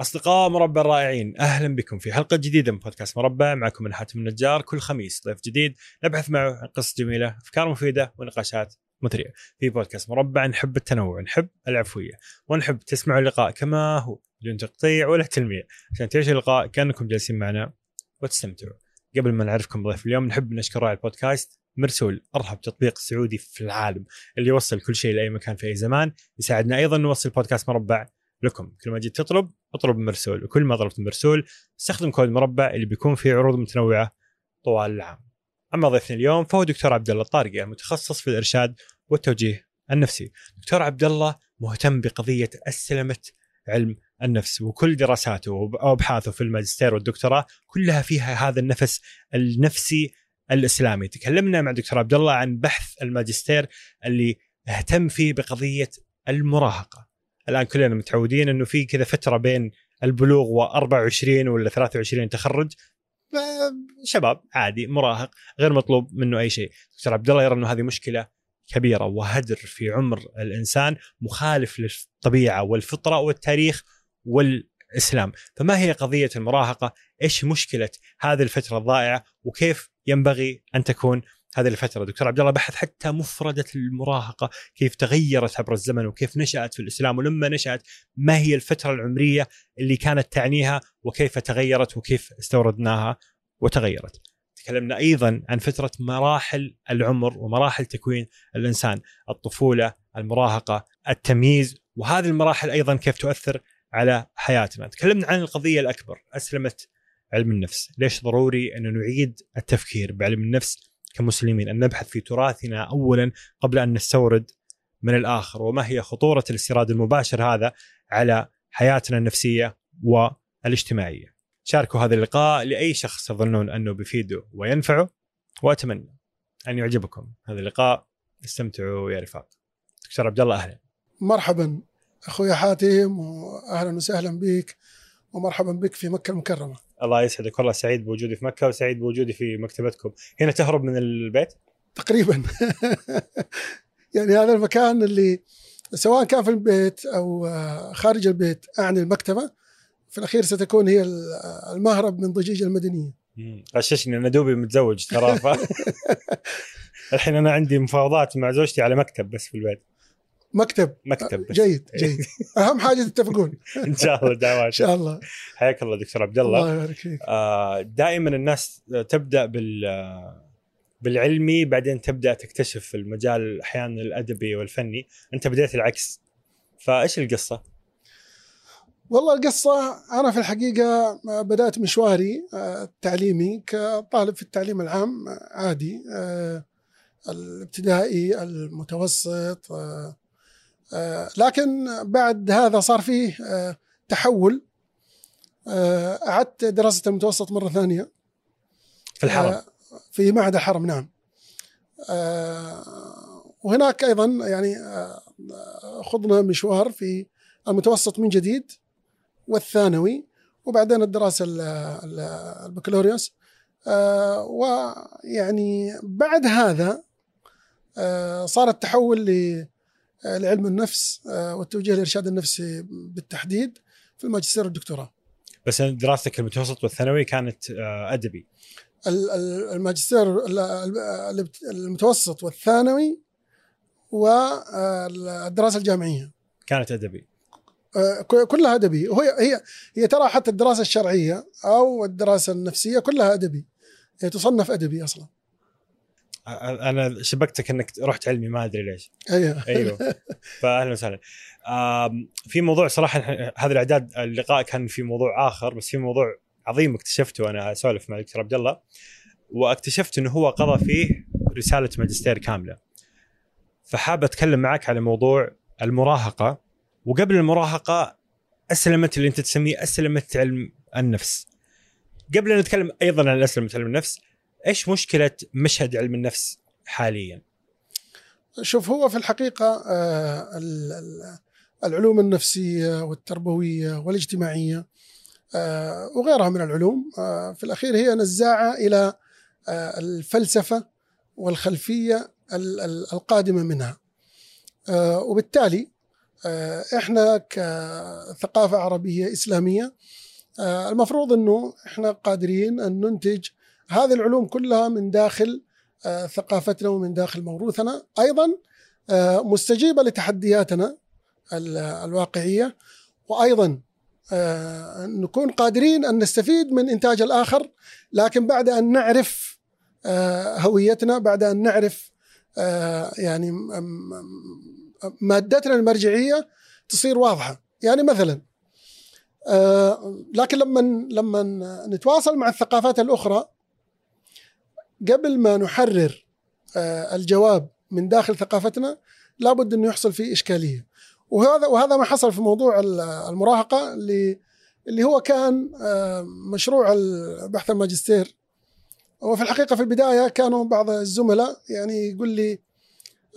أصدقاء مربع الرائعين أهلا بكم في حلقة جديدة من بودكاست مربع معكم من حاتم النجار كل خميس ضيف جديد نبحث معه عن قصص جميلة أفكار مفيدة ونقاشات مثرية. في بودكاست مربع نحب التنوع نحب العفوية ونحب تسمعوا اللقاء كما هو بدون تقطيع ولا تلميع. عشان تعيشوا اللقاء كأنكم جالسين معنا وتستمتعوا. قبل ما نعرفكم ضيف اليوم نحب نشكر راعي البودكاست مرسول أرهب تطبيق سعودي في العالم اللي يوصل كل شيء لأي مكان في أي زمان يساعدنا أيضا نوصل بودكاست مربع لكم. كل ما جيت تطلب اطلب مرسول. وكل ما طلبت مرسول استخدم كود مربع اللي بيكون فيه عروض متنوعة طوال العام. أما ضيفنا اليوم فهو دكتور عبد الله الطارقي متخصص في الإرشاد والتوجيه النفسي. دكتور عبد الله مهتم بقضية أسلمة علم النفس وكل دراساته وأبحاثه في الماجستير والدكتوراه كلها فيها هذا النفس النفسي الإسلامي. تكلمنا مع دكتور عبد الله عن بحث الماجستير اللي اهتم فيه بقضية المراهقة. الآن كلنا متعودين إنه في كذا فترة بين البلوغ و24 ولا 23 تخرج. شباب عادي مراهق غير مطلوب منه أي شيء. دكتور عبد الله يرى إنه هذه مشكلة كبيرة وهدر في عمر الإنسان مخالف للطبيعة والفطرة والتاريخ والإسلام. فما هي قضية المراهقة؟ إيش مشكلة هذه الفترة الضائعة؟ وكيف ينبغي أن تكون هذه الفترة. دكتور عبد الله بحث حتى مفردة المراهقة كيف تغيرت عبر الزمن وكيف نشأت في الإسلام ولما نشأت ما هي الفترة العمرية اللي كانت تعنيها وكيف تغيرت وكيف استوردناها وتغيرت. تكلمنا أيضا عن فترة مراحل العمر ومراحل تكوين الإنسان الطفولة المراهقة التمييز وهذه المراحل أيضا كيف تؤثر على حياتنا. تكلمنا عن القضية الأكبر أسلمة علم النفس. ليش ضروري أن نعيد التفكير بعلم النفس كمسلمين أن نبحث في تراثنا أولا قبل أن نستورد من الآخر. وما هي خطورة الاستيراد المباشر هذا على حياتنا النفسية والاجتماعية؟ شاركوا هذا اللقاء لأي شخص تظنون أنه بيفيده وينفعه وأتمنى أن يعجبكم هذا اللقاء. استمتعوا يا رفاق. دكتور عبد الله أهلا. مرحبا. أخوي حاتم وأهلا وسهلا بك. ومرحبا بك في مكة المكرمة. الله يسعدك. والله سعيد بوجودي في مكة وسعيد بوجودي في مكتبتكم. هنا تهرب من البيت؟ تقريبا. يعني هذا المكان اللي سواء كان في البيت أو خارج البيت أعني المكتبة في الأخير ستكون هي المهرب من ضجيج المدنية. غششني أنا دوبي متزوج ترى الحين أنا عندي مفاوضات مع زوجتي على مكتب بس في البيت. مكتب. مكتب بس. جيد جيد. أهم حاجة تتفقون. إن شاء الله دعوات إن شاء الله. حياك الله دكتور عبد الله. الله يبارك فيك. آه دائما الناس تبدأ بال بالعلمي بعدين تبدأ تكتشف المجال أحيانا الأدبي والفني. أنت بديت العكس. فإيش القصة؟ والله القصة أنا في الحقيقة بدأت مشواري التعليمي كطالب في التعليم العام عادي الابتدائي المتوسط آه، لكن بعد هذا صار فيه آه، تحول. آه، أعدت دراسة المتوسط مرة ثانية. في الحرم. في معهد الحرم نعم. وهناك أيضا يعني خضنا مشوار في المتوسط من جديد والثانوي وبعدين الدراسة البكالوريوس. ويعني بعد هذا صار التحول آه، لعلم النفس آه، والتوجيه الارشاد النفسي بالتحديد في الماجستير والدكتوراه. بس دراستك المتوسط والثانوي كانت آه، أدبي. الماجستير المتوسط والثانوي والدراسه الجامعية. كانت أدبي. كلها أدبي وهي هي هي ترى حتى الدراسة الشرعية أو الدراسة النفسية كلها أدبي هي تصنف أدبي أصلا. أنا شبكتك انك رحت علمي ما ادري ليش أيوه أيوه فاهلا وسهلا في موضوع صراحة هذا الاعداد اللقاء كان في موضوع اخر بس في موضوع عظيم اكتشفته وأنا اسولف مع الدكتور عبد الله واكتشفت انه هو قضى فيه رساله ماجستير كامله فحاب اتكلم معك على موضوع المراهقه وقبل المراهقه اسلمت اللي انت تسميه اسلمه علم النفس قبل ان نتكلم أيضا عن اسلمه علم النفس إيش مشكلة مشهد علم النفس حاليا؟ شوف هو في الحقيقة آه، العلوم النفسية والتربوية والاجتماعية آه، وغيرها من العلوم آه، في الأخير هي نزاعة إلى الفلسفة والخلفية القادمة منها وبالتالي إحنا كثقافة عربية إسلامية المفروض إنه إحنا قادرين أن ننتج هذه العلوم كلها من داخل آه، ثقافتنا ومن داخل موروثنا. أيضا مستجيبة لتحدياتنا الواقعية. وأيضا نكون قادرين أن نستفيد من إنتاج الآخر لكن بعد أن نعرف هويتنا بعد أن نعرف يعني مادتنا المرجعية تصير واضحة. يعني مثلا آه لكن لما لما نتواصل مع الثقافات الأخرى قبل ما نحرر آه الجواب من داخل ثقافتنا لابد أنه يحصل فيه إشكالية. وهذا وهذا ما حصل في موضوع المراهقة اللي اللي هو كان آه مشروع البحث الماجستير. وفي الحقيقة في البداية كانوا بعض الزملاء يعني يقول لي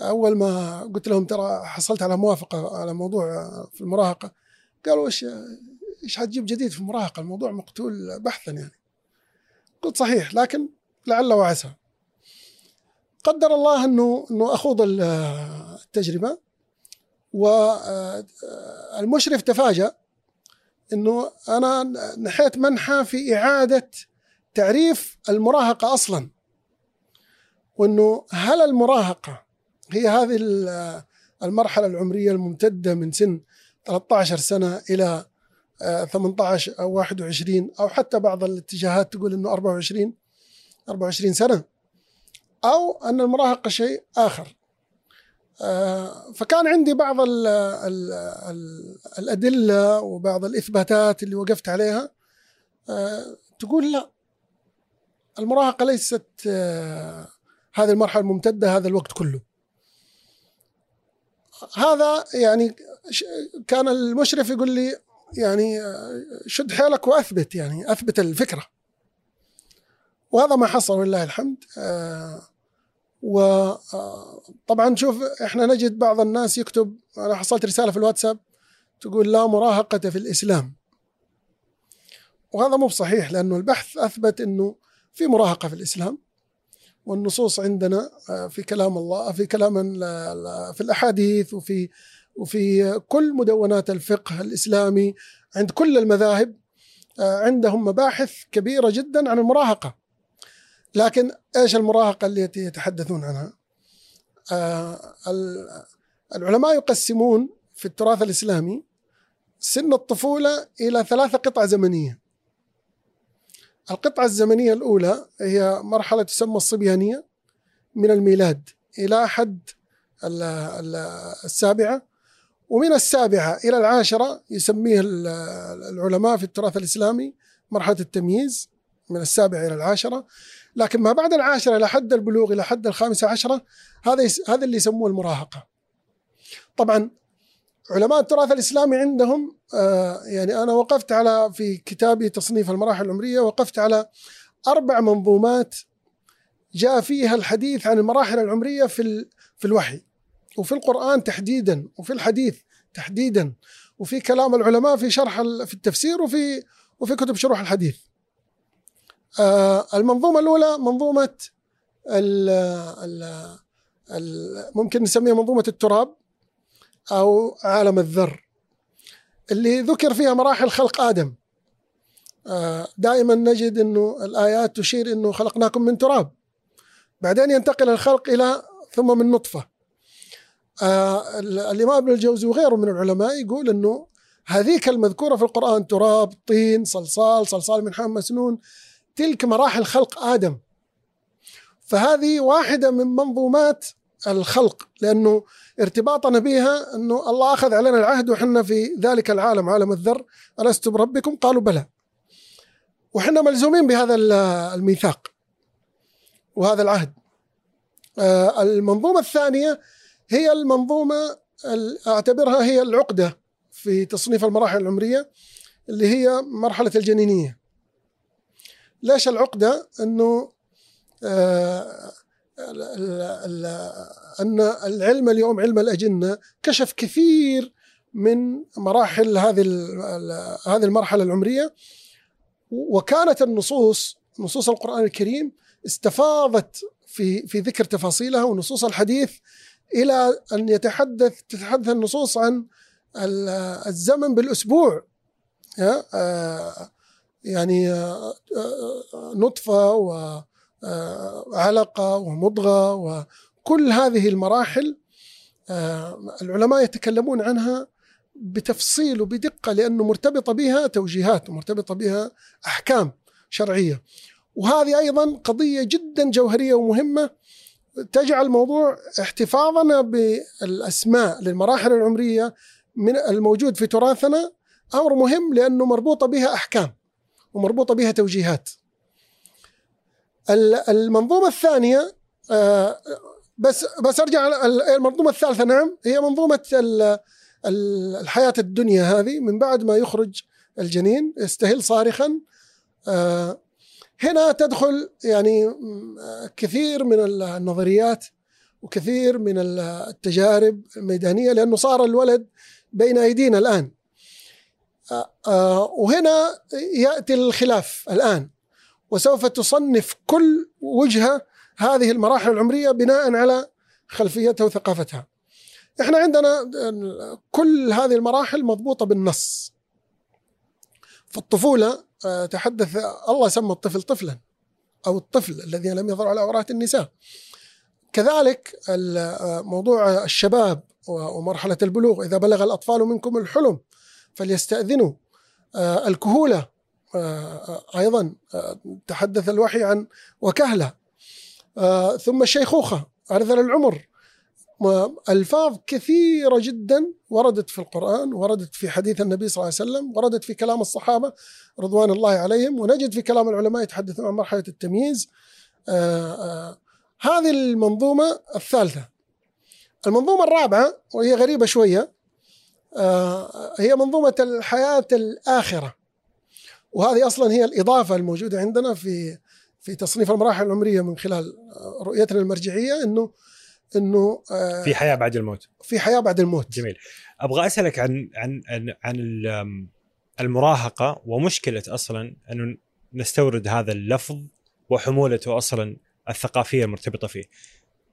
أول ما قلت لهم ترى حصلت على موافقة على موضوع في المراهقة قالوا إيش إيش حتجيب جديد في المراهقة؟ الموضوع مقتول بحثا يعني. قلت صحيح لكن لعل وعسى. قدر الله انه أنه أخوض التجربة والمشرف تفاجأ أنه أنا نحيت منحى في إعادة تعريف المراهقة أصلا وأنه هل المراهقة هي هذه المرحلة العمرية الممتدة من سن 13 سنة إلى 18 آه، أو 21 أو حتى بعض الاتجاهات تقول أنه 24 24 سنة أو أن المراهقة شيء آخر. آه، فكان عندي بعض ال ال ال الأدلة وبعض الإثباتات اللي وقفت عليها. آه، تقول لا المراهقة ليست هذه المرحلة الممتدة هذا الوقت كله. هذا يعني كان المشرف يقول لي يعني شد حيلك وأثبت يعني أثبت الفكرة. وهذا ما حصل ولله الحمد. آه، وطبعا آه، شوف إحنا نجد بعض الناس يكتب أنا حصلت رسالة في الواتساب تقول لا مراهقة في الإسلام. وهذا مو بصحيح لأنه البحث أثبت إنه في مراهقة في الإسلام والنصوص عندنا آه، في كلام الله في كلام في الأحاديث وفي وفي كل مدونات الفقه الإسلامي عند كل المذاهب عندهم مباحث كبيرة جدا عن المراهقة. لكن إيش المراهقة التي يتحدثون عنها؟ آه، العلماء يقسمون في التراث الإسلامي سن الطفولة إلى ثلاثة قطع زمنية القطعة الزمنية الأولى هي مرحلة تسمى الصبيانية من الميلاد إلى حد السابعة ومن السابعة إلى العاشرة يسميه العلماء في التراث الإسلامي مرحلة التمييز من السابعة إلى العاشرة لكن ما بعد العاشرة إلى حد البلوغ إلى حد الخامسة عشرة هذا هذا اللي يسموه المراهقة طبعا علماء التراث الإسلامي عندهم آه، يعني أنا وقفت على في كتابي تصنيف المراحل العمرية وقفت على أربع منظومات جاء فيها الحديث عن المراحل العمرية في في الوحي وفي القرآن تحديدا وفي الحديث تحديدا وفي كلام العلماء في شرح في التفسير وفي وفي كتب شروح الحديث. آه، المنظومة الأولى منظومة ال ال ممكن نسميها منظومة التراب أو عالم الذر اللي ذكر فيها مراحل خلق آدم. آه، دائما نجد أنه الآيات تشير أنه خلقناكم من تراب. بعدين ينتقل الخلق إلى ثم من نطفة. آه، الإمام ابن الجوزي وغيره من العلماء يقول أنه هذيك المذكورة في القرآن تراب طين صلصال صلصال من حام مسنون. تلك مراحل خلق آدم. فهذه واحدة من منظومات الخلق لأنه ارتباطنا بها أنه الله أخذ علينا العهد وحنا في ذلك العالم عالم الذر ألست بربكم؟ قالوا بلى. وحنا ملزومين بهذا الميثاق وهذا العهد. آه، المنظومة الثانية هي المنظومة أعتبرها هي العقدة في تصنيف المراحل العمرية اللي هي مرحلة الجنينية. ليش العقدة؟ أنه آه، أن العلم اليوم علم الأجنة كشف كثير من مراحل هذه هذه المرحلة العمرية وكانت النصوص نصوص القرآن الكريم استفاضت في في ذكر تفاصيلها ونصوص الحديث إلى أن يتحدث تتحدث النصوص عن ال- الزمن بالأسبوع. يعني آه، آه، نطفة وعلقه ومضغة وكل هذه المراحل آه، العلماء يتكلمون عنها بتفصيل وبدقة لأنه مرتبطة بها توجيهات ومرتبطة بها أحكام شرعية. وهذه أيضا قضية جدا جوهرية ومهمة تجعل موضوع احتفاظنا بالأسماء للمراحل العمرية من الموجود في تراثنا أمر مهم لأنه مربوطة بها أحكام. ومربوطة بها توجيهات. ال- المنظومة الثانية آه، بس بس أرجع المنظومة الثالثة نعم هي منظومة ال- ال- الحياة الدنيا هذه من بعد ما يخرج الجنين يستهل صارخا آه، هنا تدخل يعني آه، كثير من النظريات وكثير من التجارب الميدانية لأنه صار الولد بين أيدينا الآن وهنا يأتي الخلاف الآن وسوف تصنف كل وجهه هذه المراحل العمرية بناء على خلفيتها وثقافتها. إحنا عندنا كل هذه المراحل مضبوطة بالنص. في الطفولة آه، تحدث الله سمى الطفل طفلا أو الطفل الذي لم يظهر على عورات النساء. كذلك آه، موضوع الشباب ومرحلة البلوغ إذا بلغ الأطفال منكم الحلم فليستأذنوا. آه، الكهولة آه، آه، أيضا آه، تحدث الوحي عن وكهلة. آه، ثم الشيخوخه أرذل العمر. ألفاظ كثيرة جدا وردت في القرآن وردت في حديث النبي صلى الله عليه وسلم وردت في كلام الصحابة رضوان الله عليهم ونجد في كلام العلماء يتحدثون عن مرحلة التمييز. هذه المنظومة الثالثة. المنظومة الرابعة وهي غريبة شوية آه، هي منظومة الحياة الآخرة. وهذه أصلا هي الإضافة الموجودة عندنا في في تصنيف المراحل العمرية من خلال آه، رؤيتنا المرجعية إنه إنه آه، في حياة بعد الموت. في حياة بعد الموت. جميل. أبغى أسألك عن عن عن, عن ال- المراهقة ومشكلة أصلا انه نستورد هذا اللفظ وحمولته أصلا الثقافية المرتبطة فيه.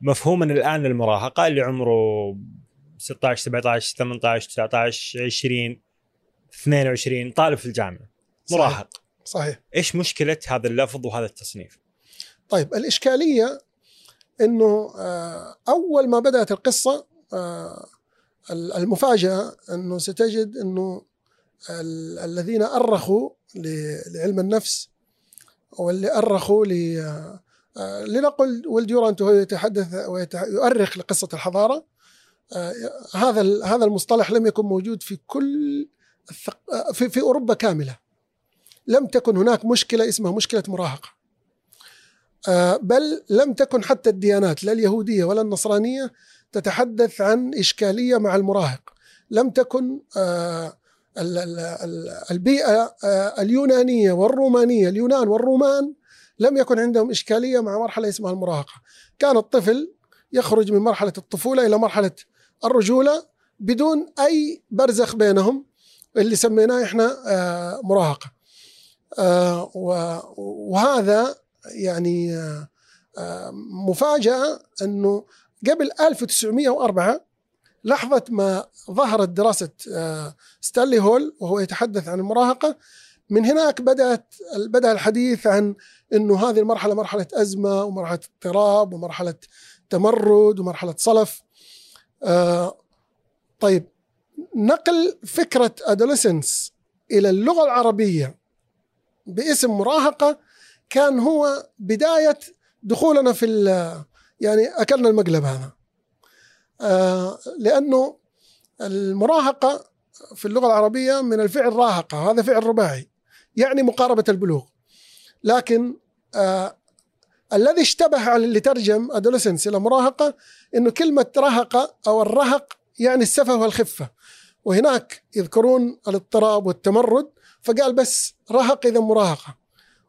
مفهومنا الآن للمراهقة اللي عمره 16 17 18 19 20 22 طالب في الجامعة. مراهق صحيح إيش مشكلة هذا اللفظ وهذا التصنيف؟ طيب الإشكالية أنه آه، أول ما بدأت القصة آه، ال- المفاجأة أنه ستجد ال- الذين أرخوا ل- لعلم النفس واللي أرخوا ل آه، لنقل والديورانت وهو يتحدث ويؤرخ لقصة الحضارة آه، هذا ال- هذا المصطلح لم يكن موجود في كل آه، في في أوروبا كاملة. لم تكن هناك مشكلة اسمها مشكلة مراهقة. آه، بل لم تكن حتى الديانات لا اليهودية ولا النصرانية تتحدث عن إشكالية مع المراهق. لم تكن آه، ال- ال- ال- البيئة آه، اليونانية والرومانية اليونان والرومان لم يكن عندهم إشكالية مع مرحلة اسمها المراهقة. كان الطفل يخرج من مرحلة الطفولة إلى مرحلة الرجولة بدون أي برزخ بينهم اللي سميناه إحنا آه، مراهقة. آه، وهذا يعني آه، مفاجأة أنه قبل 1904 لحظة ما ظهرت دراسة آه، ستانلي هول وهو يتحدث عن المراهقة من هناك بدأت بدأ الحديث عن أنه هذه المرحلة مرحلة أزمة ومرحلة اضطراب ومرحلة تمرد ومرحلة صلف. آه، طيب نقل فكرة أدوليسنس إلى اللغة العربية باسم مراهقة كان هو بداية دخولنا في يعني أكلنا المقلب هذا. آه، لأنه المراهقة في اللغة العربية من الفعل راهقة هذا فعل رباعي يعني مقاربة البلوغ. لكن آه الذي اشتبه على اللي ترجم ادوليسنس إلى مراهقة إنه كلمة رهقه أو الرهق يعني السفه والخفة. وهناك يذكرون الاضطراب والتمرد فقال بس رهق إذا مراهقة.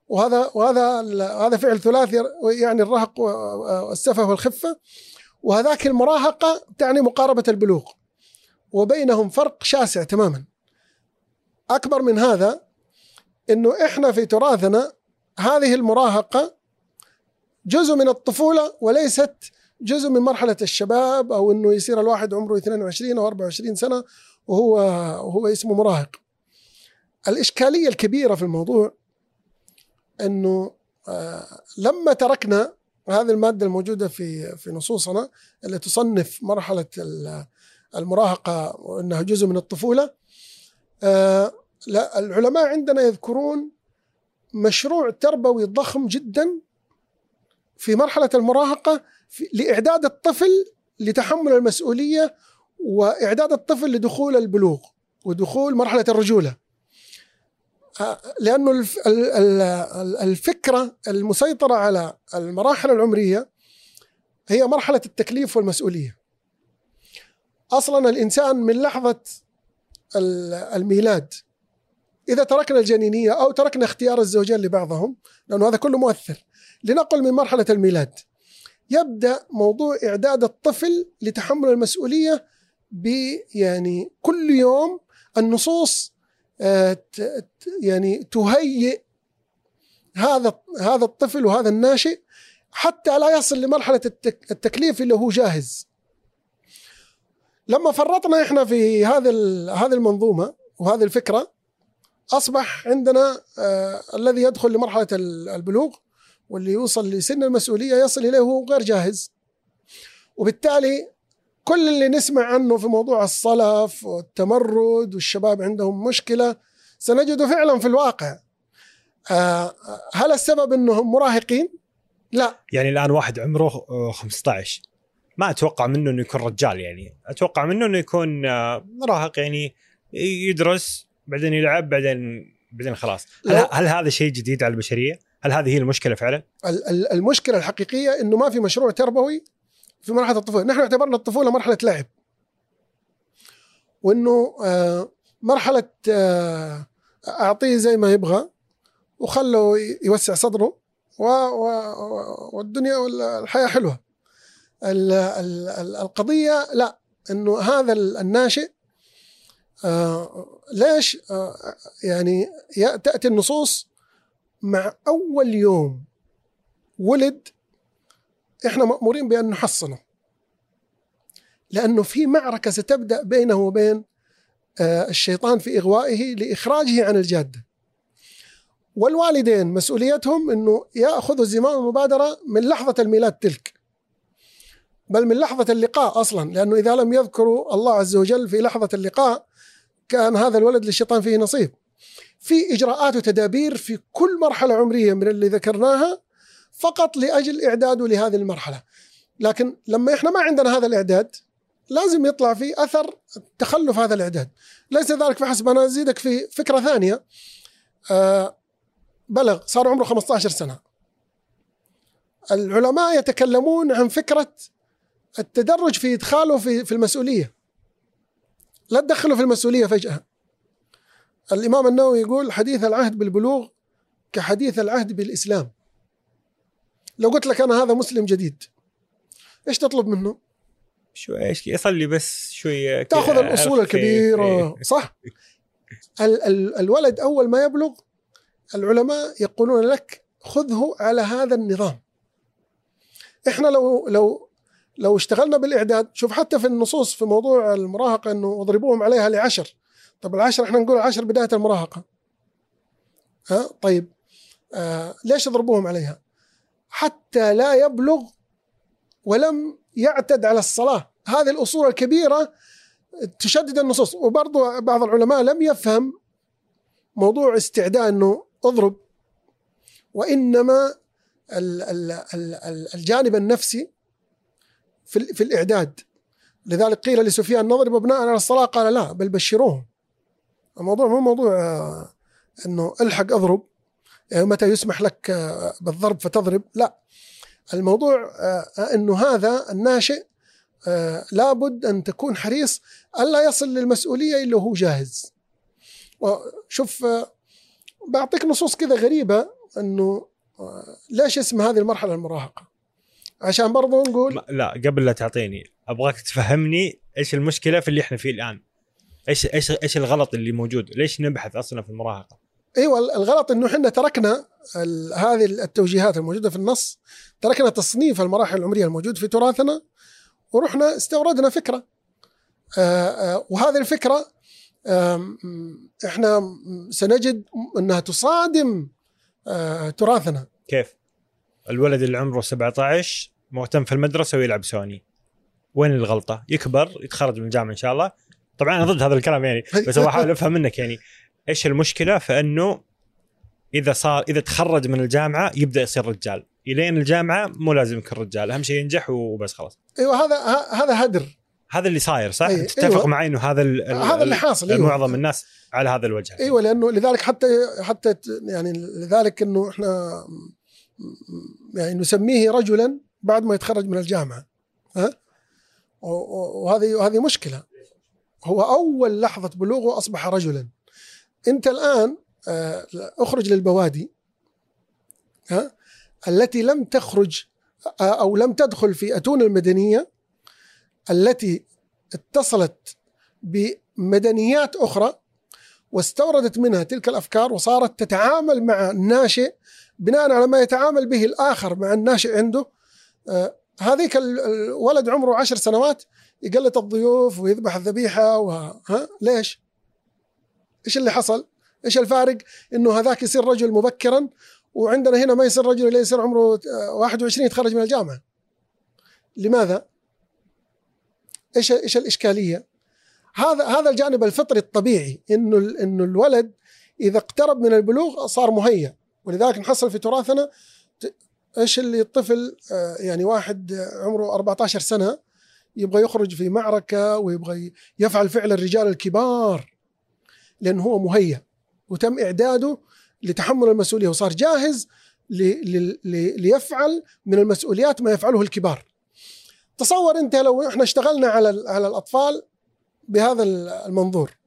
وهذا وهذا هذا فعل ثلاثي يعني الرهق والسفه والخفة. وهذاك المراهقة تعني مقاربة البلوغ. وبينهم فرق شاسع تماما. أكبر من هذا إنه إحنا في تراثنا هذه المراهقة جزء من الطفولة وليست جزء من مرحلة الشباب أو إنه يصير الواحد عمره 22 أو 24 سنة وهو وهو اسمه مراهق. الإشكالية الكبيرة في الموضوع إنه آه، لما تركنا هذه المادة الموجودة في في نصوصنا اللي تصنف مرحلة ال- المراهقة وإنها جزء من الطفولة آه، لا العلماء عندنا يذكرون مشروع تربوي ضخم جدا في مرحلة المراهقة لإعداد الطفل لتحمل المسؤولية وإعداد الطفل لدخول البلوغ ودخول مرحلة الرجولة. لأنه الف- ال- ال- ال- الفكرة المسيطرة على المراحل العمرية هي مرحلة التكليف والمسؤولية. أصلا الإنسان من لحظة ال- الميلاد إذا تركنا الجنينية أو تركنا اختيار الزوجين لبعضهم لأنه هذا كله مؤثر. لنقل من مرحلة الميلاد يبدأ موضوع إعداد الطفل لتحمل المسؤولية ب يعني كل يوم النصوص آه، يعني تهيئ هذا هذا الطفل وهذا الناشئ حتى لا يصل لمرحلة التك- التكليف اللي هو جاهز. لما فرطنا إحنا في هذا هذه المنظومة وهذه الفكرة أصبح عندنا آه الذي يدخل لمرحلة ال- البلوغ واللي يوصل لسن المسؤولية يصل إليه وهو غير جاهز. وبالتالي كل اللي نسمع عنه في موضوع الصلف والتمرد والشباب عندهم مشكلة سنجده فعلا في الواقع. آه هل السبب إنهم مراهقين؟ لا يعني الآن واحد عمره آه، 15 ما أتوقع منه إنه يكون رجال يعني أتوقع منه إنه يكون آه، مراهق يعني يدرس بعدين يلعب بعدين بعدين خلاص هل, هل هذا شيء جديد على البشرية؟ هل هذه هي المشكلة فعلا؟ ال- ال- المشكلة الحقيقية إنه ما في مشروع تربوي في مرحلة الطفولة، نحن اعتبرنا الطفولة مرحلة لعب. وإنه آه، مرحلة آه، أعطيه زي ما يبغى وخله يوسع صدره و والدنيا والحياة حلوة. ال- ال- ال- القضية لا إنه هذا ال- الناشئ آه، ليش يعني تاتي النصوص مع أول يوم ولد إحنا مأمورين بأن نحصنه. لأنه في معركة ستبدأ بينه وبين آه، الشيطان في إغوائه لإخراجه عن الجادة. والوالدين مسؤوليتهم إنه ياخذوا زمام المبادرة من لحظة الميلاد تلك. بل من لحظة اللقاء أصلا لأنه إذا لم يذكروا الله عز وجل في لحظة اللقاء كان هذا الولد للشيطان فيه نصيب. في إجراءات وتدابير في كل مرحلة عمرية من اللي ذكرناها فقط لأجل اعداده لهذه المرحلة. لكن لما إحنا ما عندنا هذا الإعداد لازم يطلع في أثر تخلف هذا الإعداد. ليس ذلك فحسب أنا أزيدك في فكرة ثانية. آه بلغ صار عمره 15 سنة. العلماء يتكلمون عن فكرة التدرج في إدخاله في في المسؤولية. لا تدخله في المسؤولية فجأة. الإمام النووي يقول حديث العهد بالبلوغ كحديث العهد بالإسلام لو قلت لك أنا هذا مسلم جديد إيش تطلب منه؟ شو إيش يصلي بس شوية تأخذ الأصول؟ الكبيرة إيه. صح؟ ال ال الولد أول ما يبلغ العلماء يقولون لك خذه على هذا النظام. إحنا لو لو لو اشتغلنا بالإعداد شوف حتى في النصوص في موضوع المراهقة إنه اضربوهم عليها لعشر طب العشر إحنا نقول عشر بداية المراهقة. ها طيب آه ليش يضربوهم عليها؟ حتى لا يبلغ ولم يعتد على الصلاة. هذه الأصول الكبيرة تشدد النصوص. وبرضو بعض العلماء لم يفهم موضوع استعداء إنه أضرب ال- الجانب النفسي في ال- في الإعداد. لذلك قيل لسفيان نضرب ابناء على الصلاة؟ قال لا بل بشروهم. الموضوع مو موضوع آه، إنه إلحق أضرب آه، متى يسمح لك آه، بالضرب فتضرب لا. الموضوع إنه هذا الناشئ لابد أن تكون حريص ألا يصل للمسؤولية إلا وهو جاهز. وشوف بعطيك نصوص كذا غريبة إنه ليش اسم هذه المرحلة المراهقة؟ عشان برضو نقول لا قبل لا تعطيني أبغاك تفهمني إيش المشكلة في اللي إحنا فيه الآن. إيش إيش إيش الغلط اللي موجود؟ ليش نبحث أصلا في المراهقة؟ إيوه الغلط إنه إحنا تركنا هذه التوجيهات الموجودة في النص تركنا تصنيف المراحل العمرية الموجود في تراثنا ورحنا استوردنا فكرة. آه، آه، وهذه الفكرة إحنا سنجد إنها تصادم آه، تراثنا. كيف؟ الولد اللي عمره 17 مهتم في المدرسة ويلعب سوني. وين الغلطة؟ يكبر يتخرج من الجامعة إن شاء الله. طبعا أنا ضد هذا الكلام يعني بس هو أحاول أفهم منك يعني إيش المشكلة؟ في انه إذا صار إذا تخرج من الجامعة يبدأ يصير رجال. إلين الجامعة مو لازم يكون رجال أهم شيء ينجح وبس خلاص. أيوه هذا هذا هدر. هذا اللي صاير صح؟ تتفق أيوة. معي إنه هذا ال- هذا اللي حاصل أيوه. معظم الناس على هذا الوجه. أيوه لأنه لذلك حتى حتى يعني لذلك إنه إحنا يعني نسميه رجلا بعد ما يتخرج من الجامعة. ها؟ وهذه وهذه مشكلة. هو أول لحظة بلوغه أصبح رجلا. أنت الآن آه، أخرج للبوادي ها التي لم تخرج آه، أو لم تدخل في أتون المدنية التي اتصلت بمدنيات أخرى واستوردت منها تلك الأفكار وصارت تتعامل مع الناشئ بناء على ما يتعامل به الآخر مع الناشئ عنده. آه، هذيك ال- الولد عمره عشر سنوات يقلت الضيوف ويذبح الذبيحة وها ليش؟ إيش اللي حصل؟ إيش الفارق؟ إنه هذاك يصير رجل مبكرا وعندنا هنا ما يصير رجل إلا يصير عمره آه، 21 يتخرج من الجامعة. لماذا؟ إيش إيش الإشكالية؟ هذا هذا الجانب الفطري الطبيعي إنه إنه الولد إذا اقترب من البلوغ صار مهيأ ولذلك نحصل في تراثنا إيش اللي الطفل آه، يعني واحد عمره 14 سنة يبغى يخرج في معركة ويبغى يفعل فعل الرجال الكبار لأنه هو مهيأ. وتم إعداده لتحمل المسؤولية وصار جاهز ليفعل من المسؤوليات ما يفعله الكبار. تصور أنت لو إحنا اشتغلنا على على الأطفال بهذا المنظور.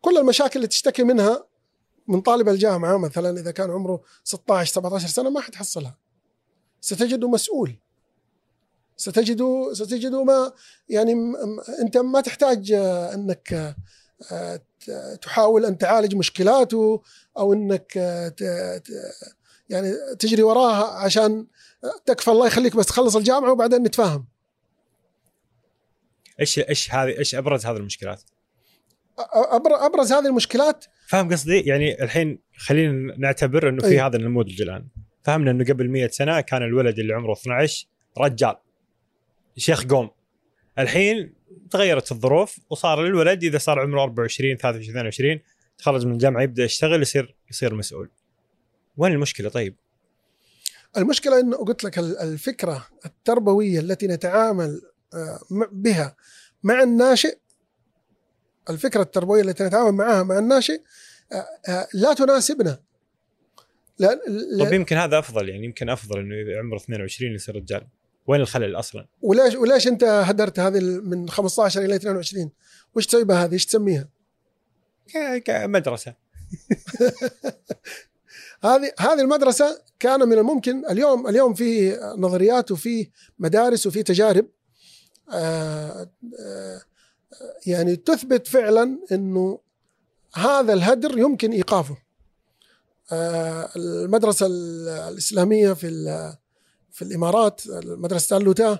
كل المشاكل اللي تشتكي منها من طالب الجامعة مثلا إذا كان عمره 16 17 سنة ما حتحصلها ستجده مسؤول. ستجده ستجده ما يعني أنت ما تحتاج آه، أنك آه، تحاول أن تعالج مشكلاته أو أنك آه، يعني تجري وراها عشان تكفى الله يخليك بس تخلص الجامعة وبعدين نتفاهم إيش إيش هذه إيش أبرز هذه المشكلات؟ أبرز هذه المشكلات فاهم قصدي؟ يعني الحين خلينا نعتبر إنه في أي. هذا النموذج الآن فهمنا إنه قبل 100 سنة كان الولد اللي عمره 12 رجال شيخ قوم. الحين تغيرت الظروف وصار الولد إذا صار عمره 24 23 22 تخرج من الجامعة يبدأ يشتغل يصير يصير مسؤول. وين المشكلة طيب؟ المشكلة إنه قلت لك ال- الفكرة التربوية التي نتعامل آه، بها مع الناشئ الفكرة التربوية التي نتعامل معها مع الناشئ آه، آه، لا تناسبنا. لا لا- طب يمكن هذا أفضل يعني يمكن أفضل إنه عمره 22 يصير رجال. وين الخلل أصلا؟ وليش وليش أنت هدرت هذه من 15 إلى 22 وش تسوي بها هذه؟ إيش تسميها؟ كمدرسه هذه هذه المدرسة كان من الممكن اليوم اليوم في نظريات وفي مدارس وفي تجارب آه، آه، يعني تثبت فعلا إنه هذا الهدر يمكن إيقافه. آه، المدرسة ال- الإسلامية في في الإمارات مدرسة اللوتا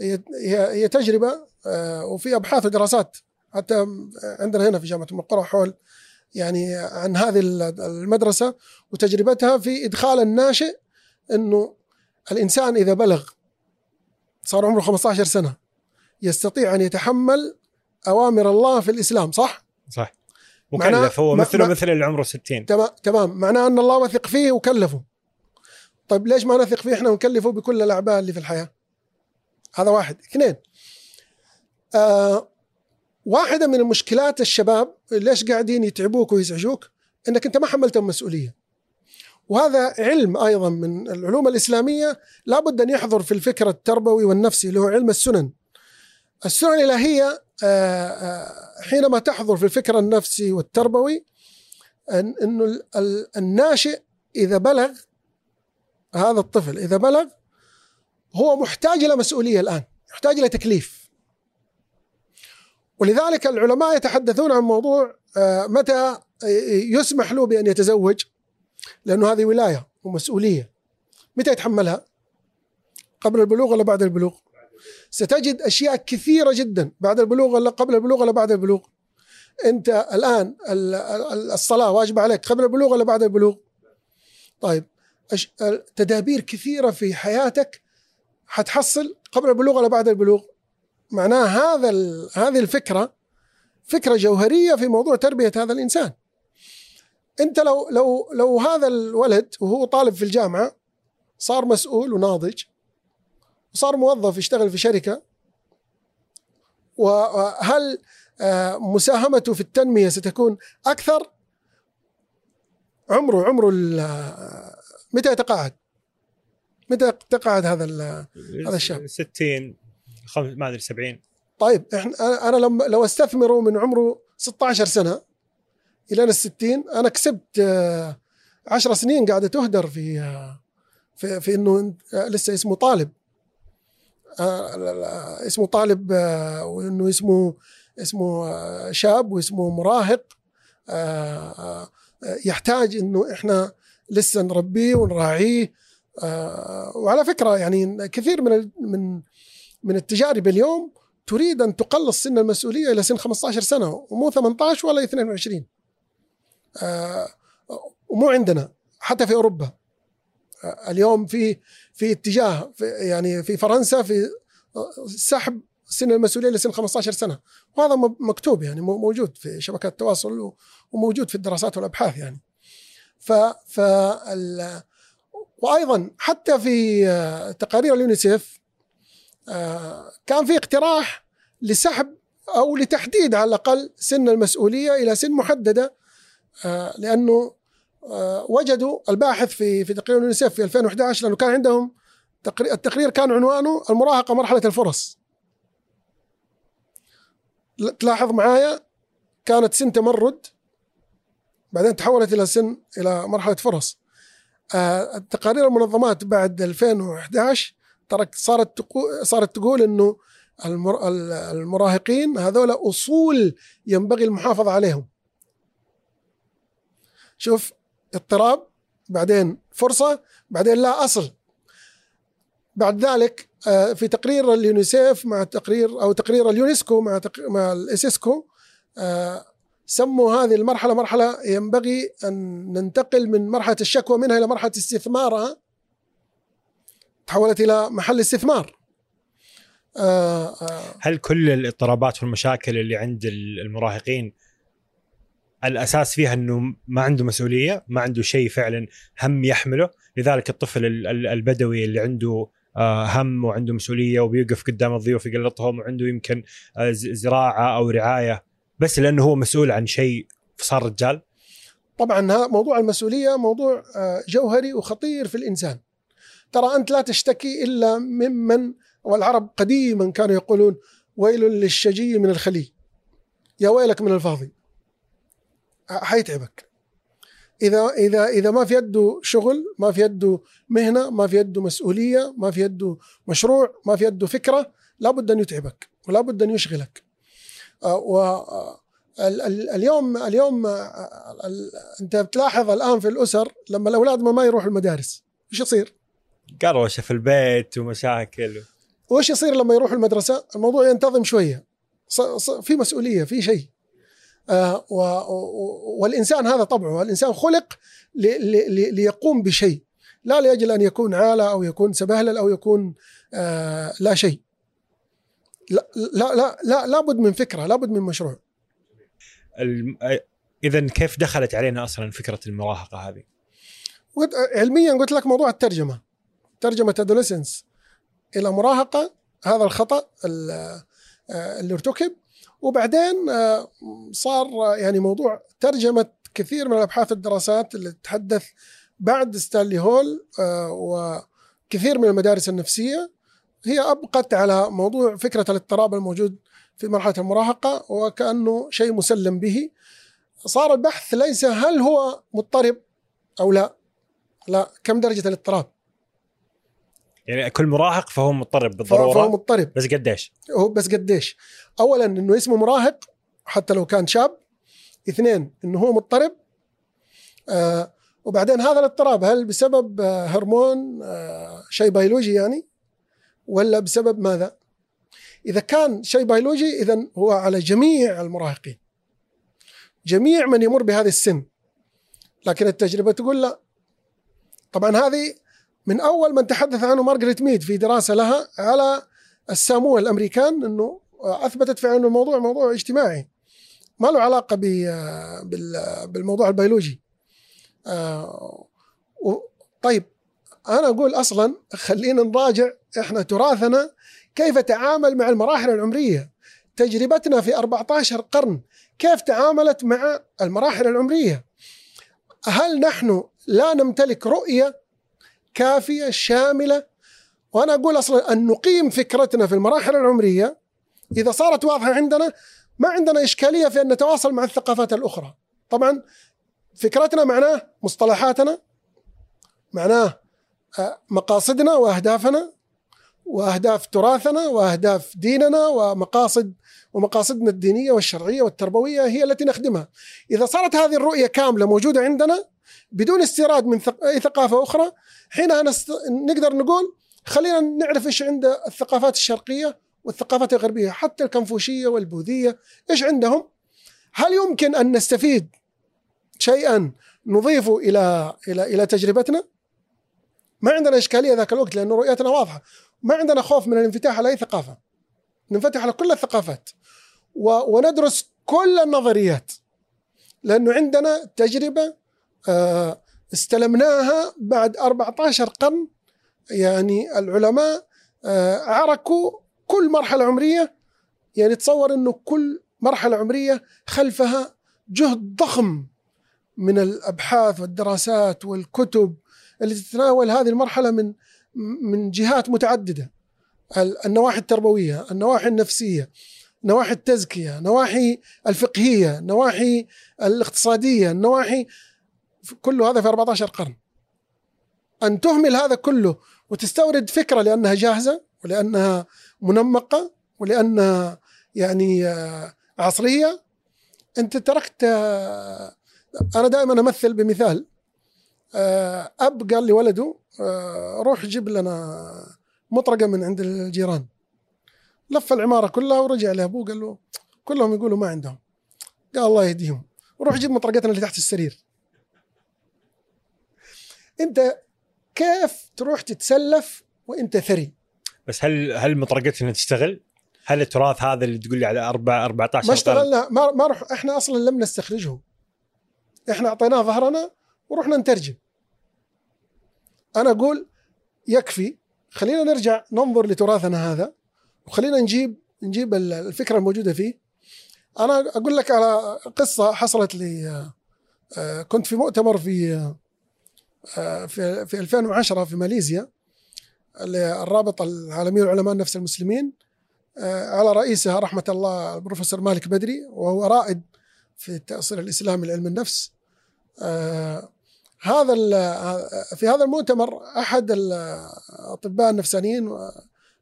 هي هي هي تجربة آه، وفي أبحاث ودراسات حتى عندنا هنا في جامعة أم القرى حول يعني عن هذه المدرسة وتجربتها في إدخال الناشئ إنه الإنسان إذا بلغ صار عمره 15 سنة يستطيع أن يتحمل أوامر الله في الإسلام صح؟ صح. مكلف هو مثله مثل اللي عمره 60 تمام تمام. معناه أن الله وثق فيه وكلفه. طيب ليش ما نثق فيه إحنا ونكلفه بكل الاعباء اللي في الحياة؟ هذا واحد. اثنين. آه واحدة من المشكلات الشباب ليش قاعدين يتعبوك ويزعجوك؟ إنك أنت ما حملتهم مسؤولية. وهذا علم أيضا من العلوم الإسلامية لابد أن يحضر في الفكر التربوي والنفسي اللي هو علم السنن. السنن الإلهية آه، آه، حينما تحضر في الفكر النفسي والتربوي إنه ال- ال- الناشئ إذا بلغ هذا الطفل إذا بلغ هو محتاج إلى مسؤولية الآن يحتاج إلى تكليف. ولذلك العلماء يتحدثون عن موضوع آه، متى يسمح له بأن يتزوج لأنه هذه ولاية ومسؤولية. متى يتحملها؟ قبل البلوغ ولا بعد البلوغ؟ ستجد أشياء كثيرة جدا بعد البلوغ ولا قبل البلوغ ولا بعد البلوغ. أنت الآن ال- ال- الصلاة واجبة عليك قبل البلوغ ولا بعد البلوغ؟ طيب تدابير كثيرة في حياتك حتحصل قبل البلوغ ولا بعد البلوغ. معناه هذا هذه الفكرة فكرة جوهرية في موضوع تربية هذا الإنسان. أنت لو لو لو هذا الولد وهو طالب في الجامعة صار مسؤول وناضج وصار موظف يشتغل في شركة وهل آه، مساهمته في التنمية ستكون أكثر؟ عمره عمره متى يتقاعد؟ متى يتقاعد هذا هذا الشاب. 60 خم... ما أدري 70 طيب إحنا أنا لما لو استثمره من عمره 16 سنة إلى ال 60 أنا كسبت آه، 10 سنين قاعدة تهدر في آه، في, في إنه آه، لسه اسمه طالب آه، اسمه طالب آه، وإنه اسمه اسمه آه، شاب واسمه مراهق آه، آه، يحتاج إنه إحنا لسه نربيه ونراعيه. آه، وعلى فكرة يعني كثير من من من التجارب اليوم تريد أن تقلص سن المسؤولية إلى سن 15 سنة ومو 18 ولا 22 آه، ومو عندنا حتى في أوروبا. آه، اليوم في في اتجاه في يعني في فرنسا في سحب سن المسؤولية لسن 15 سنة. وهذا مكتوب يعني مو- موجود في شبكات التواصل وموجود في الدراسات والأبحاث يعني. ف ف وأيضا حتى في تقارير اليونيسيف آه، كان في اقتراح لسحب أو لتحديد على الأقل سن المسؤولية إلى سن محددة آه، لأنه آه، وجدوا الباحث في في تقرير اليونيسيف في 2011 لأنه كان عندهم تقري- التقرير كان عنوانه المراهقة مرحلة الفرص. تلاحظ معايا؟ كانت سن تمرد. بعدين تحولت إلى سن إلى مرحلة فرص. آه، التقارير المنظمات بعد 2011 ترى صارت تقو- صارت تقول إنه المر- ال- المراهقين هذول أصول ينبغي المحافظة عليهم. شوف اضطراب بعدين فرصة بعدين لا أصل. بعد ذلك آه، في تقرير اليونيسيف مع تقرير أو تقرير اليونسكو مع مع الإسيسكو آه، سموا هذه المرحلة مرحلة ينبغي أن ننتقل من مرحلة الشكوى منها إلى مرحلة استثمارها تحولت إلى محل استثمار. آه، آه، هل كل الاضطرابات والمشاكل اللي عند المراهقين الأساس فيها إنه ما عنده مسؤولية ما عنده شيء فعلا هم يحمله؟ لذلك الطفل ال- ال- البدوي اللي عنده آه، هم وعنده مسؤولية وبيوقف قدام الضيوف يقلطهم وعنده يمكن آه، زراعة أو رعاية بس لأنه هو مسؤول عن شيء صار رجال. طبعا موضوع المسؤولية موضوع آه، جوهري وخطير في الإنسان. ترى أنت لا تشتكي إلا ممن والعرب قديما كانوا يقولون ويل للشجي من الخلي. يا ويلك من الفاضي. حيتعبك. إذا إذا إذا ما في يده شغل ما في يده مهنة ما في يده مسؤولية ما في يده مشروع ما في يده فكرة لابد أن يتعبك ولابد أن يشغلك. آه، و آه، ال- ال- اليوم اليوم آه، انت بتلاحظ الآن في الأسر لما الأولاد ما, ما يروحوا المدارس إيش يصير؟ قروشه في البيت ومشاكل. وإيش يصير لما يروحوا المدرسة؟ الموضوع ينتظم شوية. في مسؤولية في شيء. آه و و والإنسان هذا طبعه الإنسان خلق ل ل ل ليقوم بشيء. لا لأجل أن يكون عالة أو يكون سبهلل أو يكون آه لا شيء. لا لا لا, لا لابد من فكرة لابد من مشروع. الم... إذا كيف دخلت علينا أصلا فكرة المراهقة هذه؟ علميا قلت لك موضوع الترجمة ترجمة ادوليسنس إلى مراهقة هذا الخطأ ال- اللي ارتكب. وبعدين آه، صار آه، يعني موضوع ترجمة كثير من الابحاث والدراسات اللي تتحدث بعد ستانلي هول آه، وكثير من المدارس النفسية. هي أبقت على موضوع فكرة الاضطراب الموجود في مرحلة المراهقة وكأنه شيء مسلم به. صار البحث ليس هل هو مضطرب أو لا. لا كم درجة الاضطراب؟ يعني كل مراهق فهو مضطرب فهو بالضرورة؟ مضطرب. بس قديش؟ هو بس قديش؟ اولا إنه اسمه مراهق حتى لو كان شاب. اثنين إنه هو مضطرب. آه وبعدين هذا الاضطراب هل بسبب آه هرمون آه شيء بيولوجي يعني؟ ولا بسبب ماذا؟ إذا كان شيء بيولوجي اذا هو على جميع المراهقين. جميع من يمر بهذه السن. لكن التجربة تقول لا. طبعا هذه من أول من تحدث عنه مارغريت ميد في دراسة لها على الساموه الأمريكان إنه أثبتت فعلا انه الموضوع موضوع اجتماعي. ما له علاقة بالموضوع البيولوجي. آه، طيب أنا أقول أصلا خلينا نراجع إحنا تراثنا كيف تعامل مع المراحل العمرية. تجربتنا في 14 قرن كيف تعاملت مع المراحل العمرية؟ هل نحن لا نمتلك رؤية كافية شاملة؟ وأنا أقول أصلا أن نقيم فكرتنا في المراحل العمرية إذا صارت واضحة عندنا ما عندنا إشكالية في أن نتواصل مع الثقافات الأخرى. طبعا فكرتنا معناه مصطلحاتنا معناه مقاصدنا وأهدافنا وأهداف تراثنا وأهداف ديننا ومقاصد ومقاصدنا الدينية والشرعية والتربوية هي التي نخدمها. إذا صارت هذه الرؤية كاملة موجودة عندنا بدون استيراد من أي ثقافة أخرى حينها نست... نقدر نقول خلينا نعرف إيش عند الثقافات الشرقية والثقافات الغربية حتى الكنفوشية والبوذية إيش عندهم؟ هل يمكن أن نستفيد شيئا نضيفه إلى إلى إلى تجربتنا؟ ما عندنا إشكالية ذاك الوقت لأنه رؤيتنا واضحة. ما عندنا خوف من الانفتاح على أي ثقافة. ننفتح على كل الثقافات. وندرس كل النظريات. لأنه عندنا تجربة آه، استلمناها بعد 14 قرن. يعني العلماء آه، عركوا كل مرحلة عمرية. يعني تصور إنه كل مرحلة عمرية خلفها جهد ضخم من الأبحاث والدراسات والكتب. اللي تتناول هذه المرحلة من من جهات متعددة النواحي التربوية، النواحي النفسية، نواحي التزكية، نواحي الفقهية، نواحي الاقتصادية، النواحي كل هذا في 14 قرن. أن تهمل هذا كله وتستورد فكرة لأنها جاهزة ولأنها منمقة ولأنها يعني آه، عصرية أنت تركت آه، أنا دائما أمثل بمثال أب قال لولده آه، روح جيب لنا مطرقة من عند الجيران. لف العمارة كلها ورجع لأبوه قال له كلهم يقولوا ما عندهم. قال الله يهديهم. روح جيب مطرقتنا اللي تحت السرير. أنت كيف تروح تتسلف وأنت ثري؟ بس هل هل مطرقتنا تشتغل؟ هل التراث هذا اللي تقول لي على 4 14 ما اشتغلنا ما ما رح إحنا أصلا لم نستخرجه. إحنا أعطيناه ظهرنا ورحنا نترجم. أنا أقول يكفي. خلينا نرجع ننظر لتراثنا هذا وخلينا نجيب نجيب الفكرة الموجودة فيه. أنا أقول لك على قصة حصلت لي آه، كنت في مؤتمر في آه، في في 2010 في ماليزيا الرابط العالمي لعلماء النفس المسلمين آه، على رئيسها رحمة الله البروفيسور مالك بدري وهو رائد في التاصيل الاسلامي لعلم النفس. هذا في هذا المؤتمر أحد الاطباء النفسانيين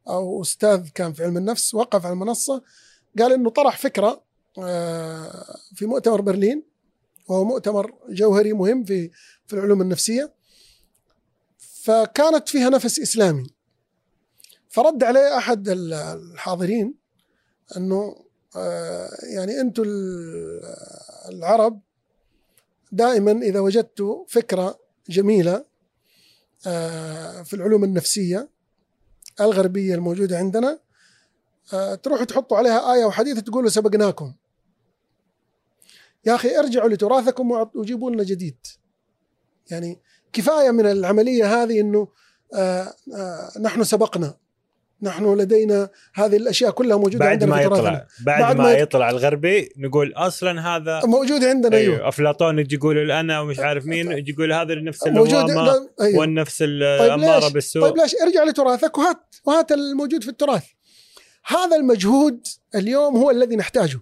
أو أستاذ كان في علم النفس وقف على المنصة قال إنه طرح فكرة آه، في مؤتمر برلين وهو مؤتمر جوهري مهم في في العلوم النفسية فكانت فيها نفس إسلامي. فرد عليه أحد الحاضرين إنه آه، يعني أنتم العرب دائما إذا وجدت فكرة جميلة آه، في العلوم النفسية الغربية الموجودة عندنا آه، تروحوا تحطوا عليها آية وحديث تقولوا سبقناكم. يا أخي ارجعوا لتراثكم وجيبوا لنا جديد. يعني كفاية من العملية هذه إنه آه، نحن سبقنا. نحن لدينا هذه الأشياء كلها موجودة بعد عندنا ما في يطلع بعد, بعد ما, ما يطلع الغربي نقول أصلا هذا موجود عندنا أيوه, أيوه. أفلاطون يجي يقول الأنا ومش عارف مين يجي يقول هذا النفس اللوامه أيوه. والنفس الاماره طيب بالسوء طيب ليش؟ ارجع لتراثك وهات وهات الموجود في التراث. هذا المجهود اليوم هو الذي نحتاجه.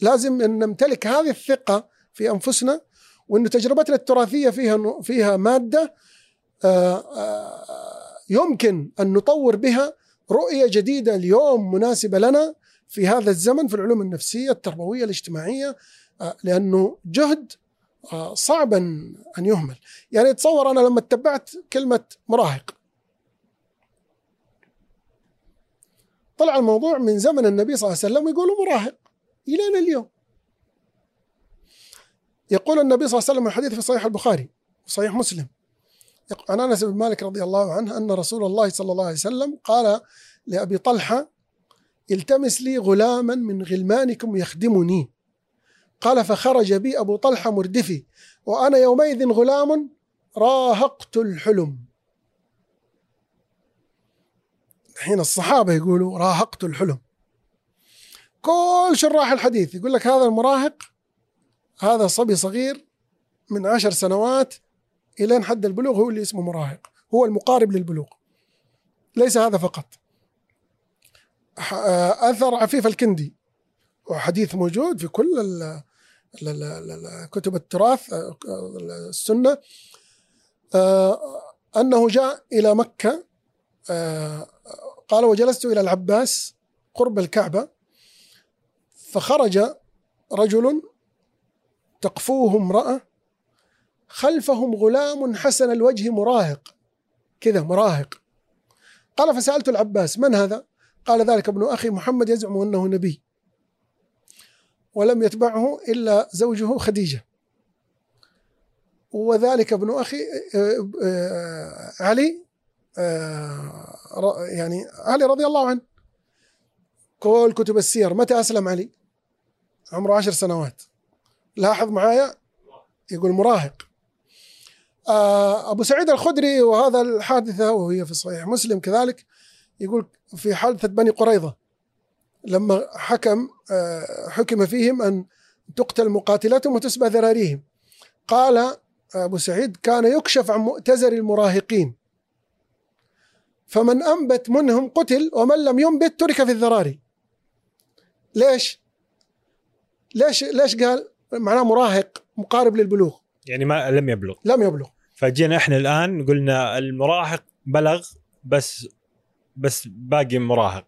لازم أن نمتلك هذه الثقة في أنفسنا وأن تجربتنا التراثية فيها فيها مادة آه، آه، يمكن أن نطور بها رؤية جديدة اليوم مناسبة لنا في هذا الزمن في العلوم النفسية التربوية الاجتماعية آه، لأنه جهد آه، صعب أن يهمل. يعني تصور أنا لما اتبعت كلمة مراهق. طلع الموضوع من زمن النبي صلى الله عليه وسلم يقولوا مراهق إلى اليوم. يقول النبي صلى الله عليه وسلم الحديث في صحيح البخاري وصحيح مسلم. عن أنس بن مالك رضي الله عنه أن رسول الله صلى الله عليه وسلم قال لأبي طلحة التمس لي غلاما من غلمانكم يخدمني. قال فخرج بي أبو طلحة مردفي وأنا يومئذ غلام راهقت الحلم. حين الصحابة يقولوا راهقت الحلم. كل شراح الحديث يقول لك هذا المراهق هذا صبي صغير من عشر سنوات إلى حد البلوغ هو اللي اسمه مراهق هو المقارب للبلوغ. ليس هذا فقط. أثر عفيف الكندي. وحديث موجود في كل كتب التراث السنة. أنه جاء إلى مكة قال وجلست إلى العباس قرب الكعبة فخرج رجل تقفوه امرأة خلفهم غلام حسن الوجه مراهق. كذا مراهق. قال فسألت العباس من هذا؟ قال ذلك ابن أخي محمد يزعم أنه نبي. ولم يتبعه إلا زوجه خديجة. وذلك ابن أخي آه، آه، علي آه، يعني علي رضي الله عنه. كل كتب السير متى أسلم علي؟ عمره عشر سنوات. لاحظ معايا؟ يقول مراهق. أبو سعيد الخدري وهذا الحادثة وهي في صحيح مسلم كذلك يقول في حادثة بني قريظة لما حكم آه، حكم فيهم أن تقتل مقاتلتهم وتسبى ذراريهم. قال أبو سعيد كان يكشف عن مؤتزر المراهقين فمن أنبت منهم قتل ومن لم ينبت ترك في الذراري. ليش؟ ليش ليش قال معناه مراهق مقارب للبلوغ؟ يعني ما لم يبلغ. لم يبلغ. فجينا إحنا الآن قلنا المراهق بلغ بس بس باقي مراهق.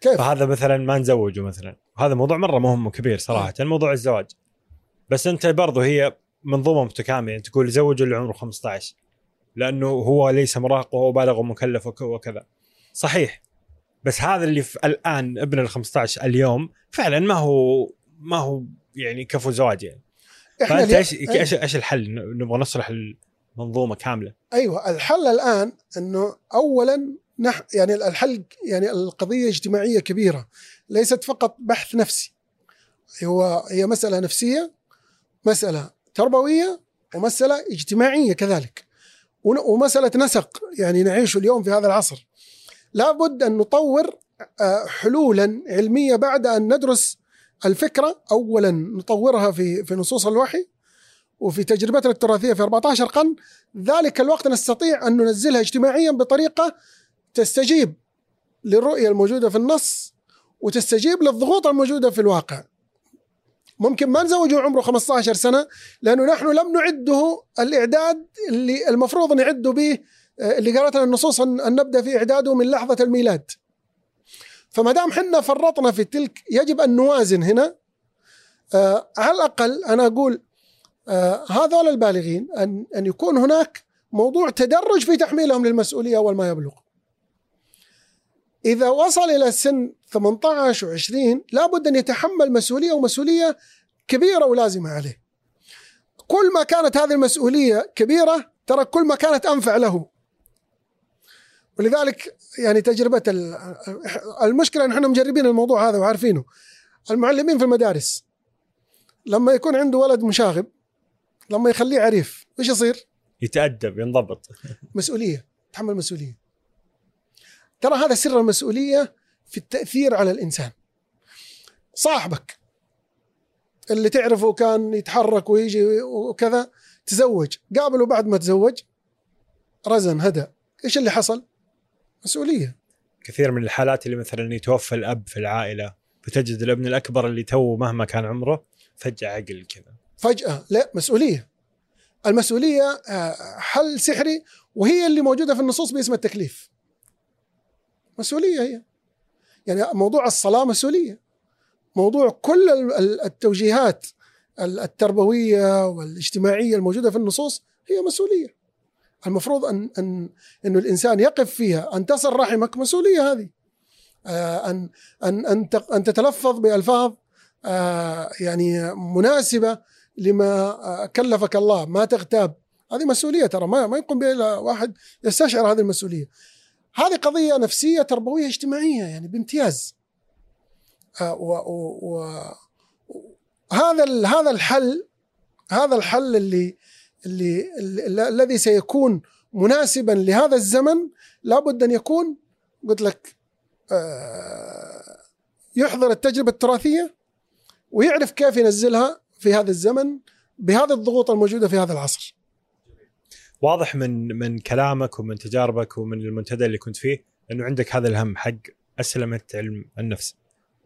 كيف؟ فهذا مثلا ما نزوجه مثلا. هذا موضوع مرة مهم وكبير صراحة أه. موضوع الزواج. بس أنت برضه هي منظومة متكاملة يعني تقول زوجه اللي عمره 15 لأنه هو ليس مراهق وهو بالغ ومكلف وكذا. صحيح. بس هذا اللي في الآن ابن ال 15 اليوم فعلا ما هو ما هو يعني كفو زواج يعني. فأنت إيش إيش إيش الحل؟ نبغى نصلح المنظومه كاملة. أيوه الحل الآن إنه اولا نح يعني الحل يعني القضية اجتماعية كبيرة ليست فقط بحث نفسي. هو هي مسألة نفسية مسألة تربوية ومسألة اجتماعية كذلك. ومسألة نسق يعني نعيش اليوم في هذا العصر. لابد أن نطور آه، حلولا علمية بعد أن ندرس الفكرة اولا نطورها في في نصوص الوحي وفي تجربتنا التراثيه في 14 قرن ذلك الوقت نستطيع أن ننزلها اجتماعيا بطريقة تستجيب للرؤية الموجودة في النص وتستجيب للضغوط الموجودة في الواقع. ممكن ما نزوجه عمره 15 سنة لأنه نحن لم نعده الإعداد اللي المفروض نعد به آه، اللي قالت لنا النصوص أن نبدأ في إعداده من لحظة الميلاد. فما دام حنا فرطنا في تلك يجب أن نوازن هنا آه على الأقل أنا أقول هذول البالغين ان أن يكون هناك موضوع تدرج في تحميلهم للمسؤولية اول ما يبلغ. إذا وصل إلى سن 18 و20 لابد أن يتحمل مسؤولية ومسؤولية كبيرة ولازمة عليه. كل ما كانت هذه المسؤولية كبيرة ترى كل ما كانت أنفع له. ولذلك يعني تجربة ال- المشكلة إن إحنا مجربين الموضوع هذا وعارفينه. المعلمين في المدارس لما يكون عنده ولد مشاغب لما يخليه عريف إيش يصير؟ يتأدب ينضبط. مسؤولية تحمل مسؤولية. ترى هذا سر المسؤولية في التأثير على الإنسان. صاحبك اللي تعرفه كان يتحرك ويجي وكذا تزوج. قابله بعد ما تزوج رزن هدى إيش اللي حصل؟ مسؤولية. كثير من الحالات اللي مثلا يتوفى الأب في العائلة فتجد الابن الأكبر اللي تو مهما كان عمره فجأة عقل كذا. فجأة لا مسؤولية. المسؤولية آه، حل سحري وهي اللي موجودة في النصوص باسم التكليف. مسؤولية هي. يعني موضوع الصلاة مسؤولية. موضوع كل ال- ال- التوجيهات ال- التربوية والاجتماعية الموجودة في النصوص هي مسؤولية. المفروض أن أن انه الإنسان يقف فيها. أن تصل رحمك مسؤولية هذه. آه، أن ت- أن تتلفظ بألفاظ آه، يعني مناسبة لما كلفك الله ما تغتاب. هذه مسؤولية ترى ما ما يقوم بها إلا واحد يستشعر هذه المسؤولية. هذه قضية نفسية تربوية اجتماعية يعني بامتياز. آه، و- و- و- هذا ال- هذا الحل هذا الحل اللي اللي, اللي الذي سيكون مناسبا لهذا الزمن لابد أن يكون قلت لك آه، يحضر التجربة التراثية ويعرف كيف ينزلها. في هذا الزمن بهذه الضغوط الموجودة في هذا العصر. واضح من من كلامك ومن تجاربك ومن المنتدى اللي كنت فيه إنه عندك هذا الهم حق أسلمة علم النفس.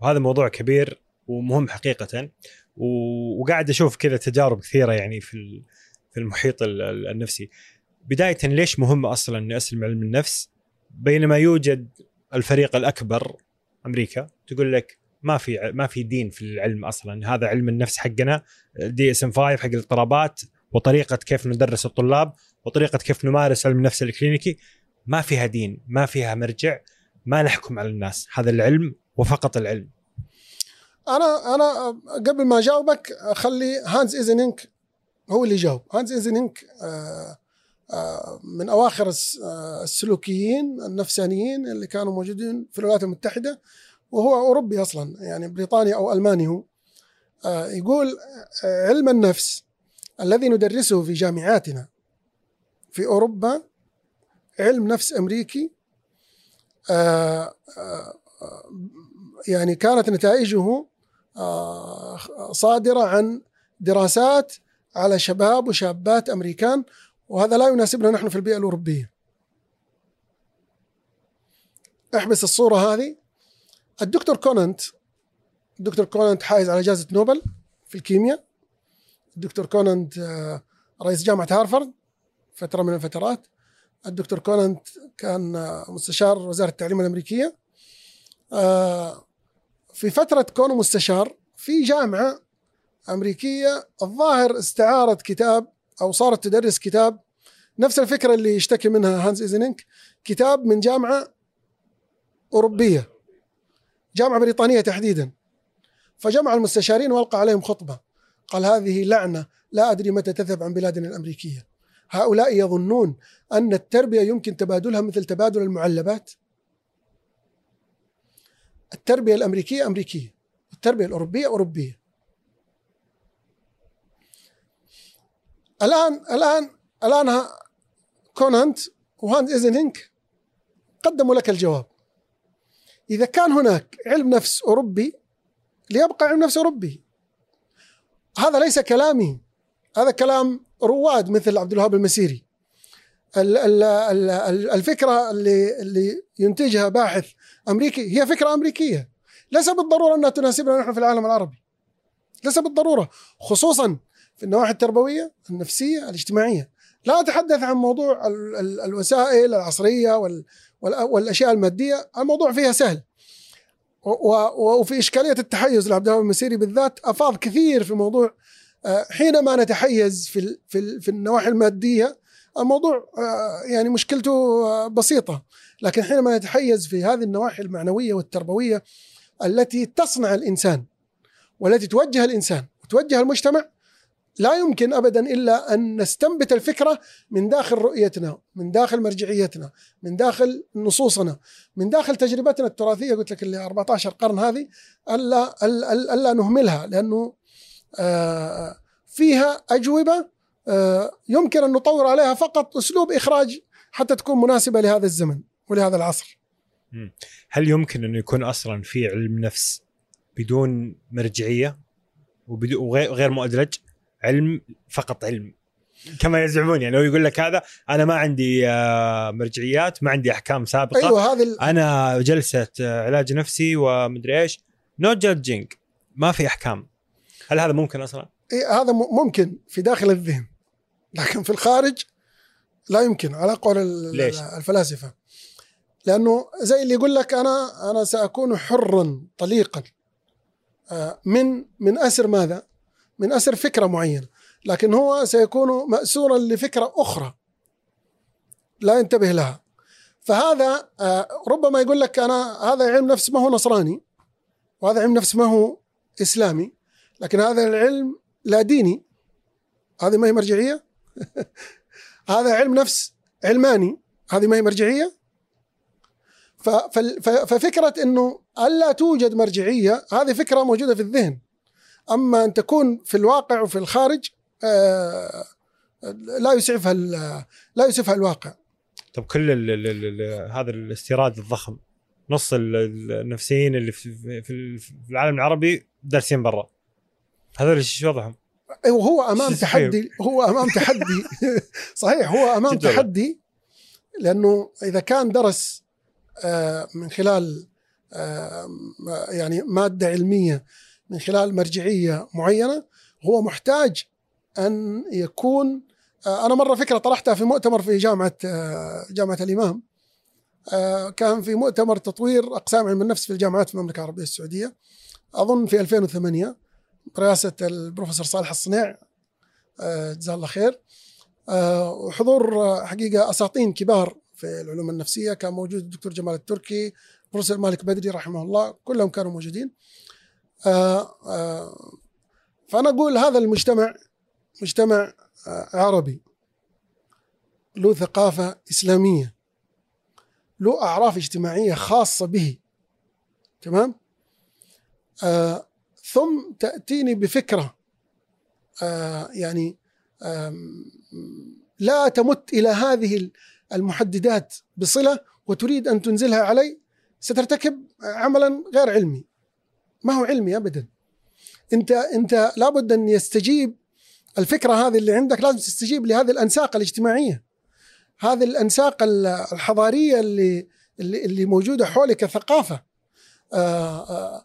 وهذا موضوع كبير ومهم حقيقة. وقاعد أشوف كذا تجارب كثيرة يعني في في المحيط ال- ال- النفسي. بداية ليش مهم أصلا إني أسلم علم النفس؟ بينما يوجد الفريق الأكبر أمريكا تقول لك ما في ما في دين في العلم أصلا. هذا علم النفس حقنا DSM 5 حق الاضطرابات وطريقة كيف ندرس الطلاب وطريقة كيف نمارس علم النفس الكلينيكي. ما فيها دين ما فيها مرجع ما نحكم على الناس. هذا العلم وفقط العلم. أنا أنا قبل ما أجاوبك أخلي هانز إيزنك هو اللي يجاوب. هانز إيزنك آه، آه، من أواخر آه، السلوكيين النفسانيين اللي كانوا موجودين في الولايات المتحدة وهو أوروبي أصلا يعني بريطاني أو ألماني هو آه، يقول آه، علم النفس الذي ندرسه في جامعاتنا في أوروبا علم نفس أمريكي آه، يعني كانت نتائجه صادرة عن دراسات على شباب وشابات أمريكان وهذا لا يناسبنا نحن في البيئة الأوروبية. احبس الصورة هذه الدكتور كوننت الدكتور كوننت حائز على جائزة نوبل في الكيمياء. الدكتور كوننت آه، رئيس جامعة هارفارد فترة من الفترات. الدكتور كوننت كان آه، مستشار وزارة التعليم الأمريكية. آه، في فترة كونه مستشار في جامعة أمريكية الظاهر استعارت كتاب أو صارت تدرس كتاب نفس الفكرة اللي يشتكي منها هانز إيزنينك كتاب من جامعة أوروبية. جامعة بريطانية تحديدا. فجمع المستشارين والقى عليهم خطبة. قال هذه لعنة لا أدري متى تذهب عن بلادنا الأمريكية. هؤلاء يظنون أن التربية يمكن تبادلها مثل تبادل المعلبات. التربية الأمريكية أمريكية التربية الأوروبية أوروبية. الآن الآن الآن ها- كونانت وهانز ايزنينك قدموا لك الجواب. إذا كان هناك علم نفس أوروبي ليبقى علم نفس أوروبي. هذا ليس كلامي. هذا كلام رواد مثل عبد الوهاب المسيري. ال- ال- ال- ال- الفكرة اللي اللي ينتجها باحث أمريكي هي فكرة أمريكية. ليس بالضرورة أنها تناسبنا نحن في العالم العربي. ليس بالضرورة خصوصا في النواحي التربوية النفسية الاجتماعية. لا اتحدث عن موضوع ال- ال- الوسائل العصرية وال- وال- والأشياء المادية. الموضوع فيها سهل. وفي إشكالية التحيز لعبد الوهاب المسيري بالذات أفاض كثير في موضوع آه، حينما نتحيز في في في النواحي المادية الموضوع آه، يعني مشكلته آه، بسيطة. لكن حينما نتحيز في هذه النواحي المعنوية والتربوية التي تصنع الإنسان والتي توجه الإنسان وتوجه المجتمع لا يمكن ابدا إلا أن نستنبت الفكرة من داخل رؤيتنا، من داخل مرجعيتنا، من داخل نصوصنا، من داخل تجربتنا التراثية. قلت لك اللي 14 قرن هذه ألا الا, ألا نهملها لأنه آه، فيها أجوبة آه، يمكن أن نطور عليها فقط أسلوب إخراج حتى تكون مناسبة لهذا الزمن ولهذا العصر. هل يمكن انه يكون أصلا في علم نفس بدون مرجعية وغير غير مؤدلج؟ علم فقط علم. كما يزعمون يعني لو يقول لك هذا أنا ما عندي آه، مرجعيات ما عندي أحكام سابقة. أيوه هذه ال- أنا جلسة آه، علاج نفسي ومدري إيش. no judging ما في أحكام. هل هذا ممكن أصلا؟ إيه هذا ممكن في داخل الذهن. لكن في الخارج لا يمكن على قول ليش؟ الفلاسفة. لأنه زي اللي يقول لك أنا أنا سأكون حرا طليقا. آه، من من أسر ماذا؟ من أسر فكرة معينة لكن هو سيكون مأسورا لفكرة أخرى لا ينتبه لها. فهذا آه، ربما يقول لك أنا هذا علم نفس ما هو نصراني وهذا علم نفس ما هو إسلامي لكن هذا العلم لا ديني. هذه ما هي مرجعية؟ هذا علم نفس علماني هذه ما هي مرجعية؟ ف- فال- ف- ففكرة إنه ألا توجد مرجعية هذه فكرة موجودة في الذهن. أما أن تكون في الواقع وفي الخارج آه، لا يسعفها لا يسعفها الواقع طب كل ال ال ال ال هذا الاستيراد الضخم نص ال- ال- النفسيين اللي في, في, العالم العربي دارسين برا هذول إيش وضعهم؟ أيوة هو أمام؟ تحدي هو أمام تحدي صحيح هو أمام. تحدي لأنه إذا كان درس آه، من خلال آه، يعني مادة علمية من خلال مرجعية معينة هو محتاج أن يكون آه، أنا مرة فكرة طرحتها في مؤتمر في جامعة آه، جامعة الإمام. آه، كان في مؤتمر تطوير أقسام علم النفس في الجامعات في المملكة العربية السعودية. أظن في 2008 برئاسة البروفيسور صالح الصنيع جزاه الله خير. وحضور حقيقة أساطين كبار في العلوم النفسية. كان موجود الدكتور جمال التركي البروفيسور مالك بدري رحمه الله كلهم كانوا موجودين. آه، آه، فأنا أقول هذا المجتمع مجتمع آه، عربي له ثقافة إسلامية له أعراف اجتماعية خاصة به تمام؟ آه ثم تأتيني بفكرة آه يعني آم، لا تمت إلى هذه المحددات بصلة وتريد أن تنزلها علي سترتكب عملا غير علمي. ما هو علمي ابدا. أنت أنت لابد أن يستجيب الفكرة هذه اللي عندك لازم تستجيب لهذه الأنساق الاجتماعية. هذه الأنساق ال- الحضارية اللي اللي, اللي موجودة حولك كثقافة. آه آه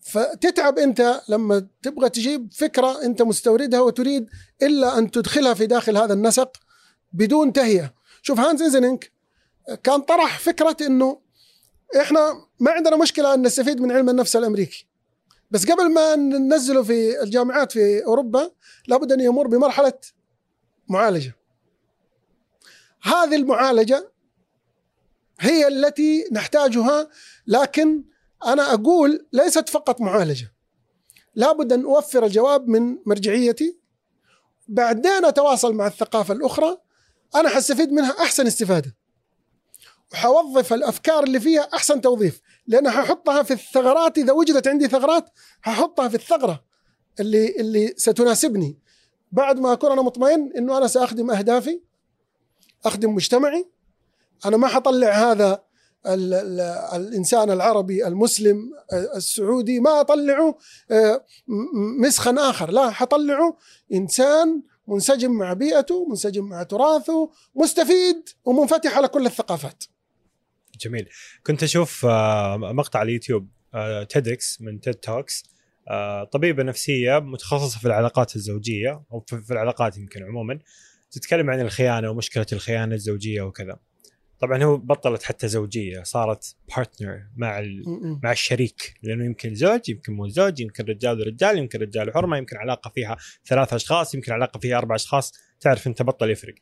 فتتعب أنت لما تبغى تجيب فكرة أنت مستوردها وتريد إلا أن تدخلها في داخل هذا النسق بدون تهيئة. شوف هانز إيزنينك كان طرح فكرة إنه إحنا ما عندنا مشكلة أن نستفيد من علم النفس الأمريكي. بس قبل ما ننزله في الجامعات في أوروبا لابد أن يمر بمرحلة معالجة. هذه المعالجة هي التي نحتاجها لكن أنا أقول ليست فقط معالجة. لابد أن أوفر الجواب من مرجعيتي. بعدين أتواصل مع الثقافة الأخرى. أنا حستفيد منها أحسن استفادة. وحوظف الأفكار اللي فيها أحسن توظيف. لأن ححطها في الثغرات إذا وجدت عندي ثغرات ححطها في الثغرة اللي اللي ستناسبني. بعد ما أكون أنا مطمئن إنه أنا سأخدم أهدافي أخدم مجتمعي أنا ما حطلع هذا ال ال الإنسان العربي المسلم السعودي ما أطلعه آه، مسخا آخر. لا حطلعه إنسان منسجم مع بيئته منسجم مع تراثه مستفيد ومنفتح على كل الثقافات. جميل. كنت أشوف آه، مقطع على اليوتيوب TEDx من TED Talks طبيبة نفسية متخصصة في العلاقات الزوجية أو في العلاقات يمكن عموما تتكلم عن الخيانة ومشكلة الخيانة الزوجية وكذا. طبعا هو بطلت حتى زوجية صارت بارتنر مع. مع الشريك لأنه يمكن زوج يمكن مو زوج يمكن رجال ورجال يمكن رجال وحرمه يمكن علاقة فيها ثلاث أشخاص يمكن علاقة فيها أربع أشخاص تعرف أنت بطل يفرق.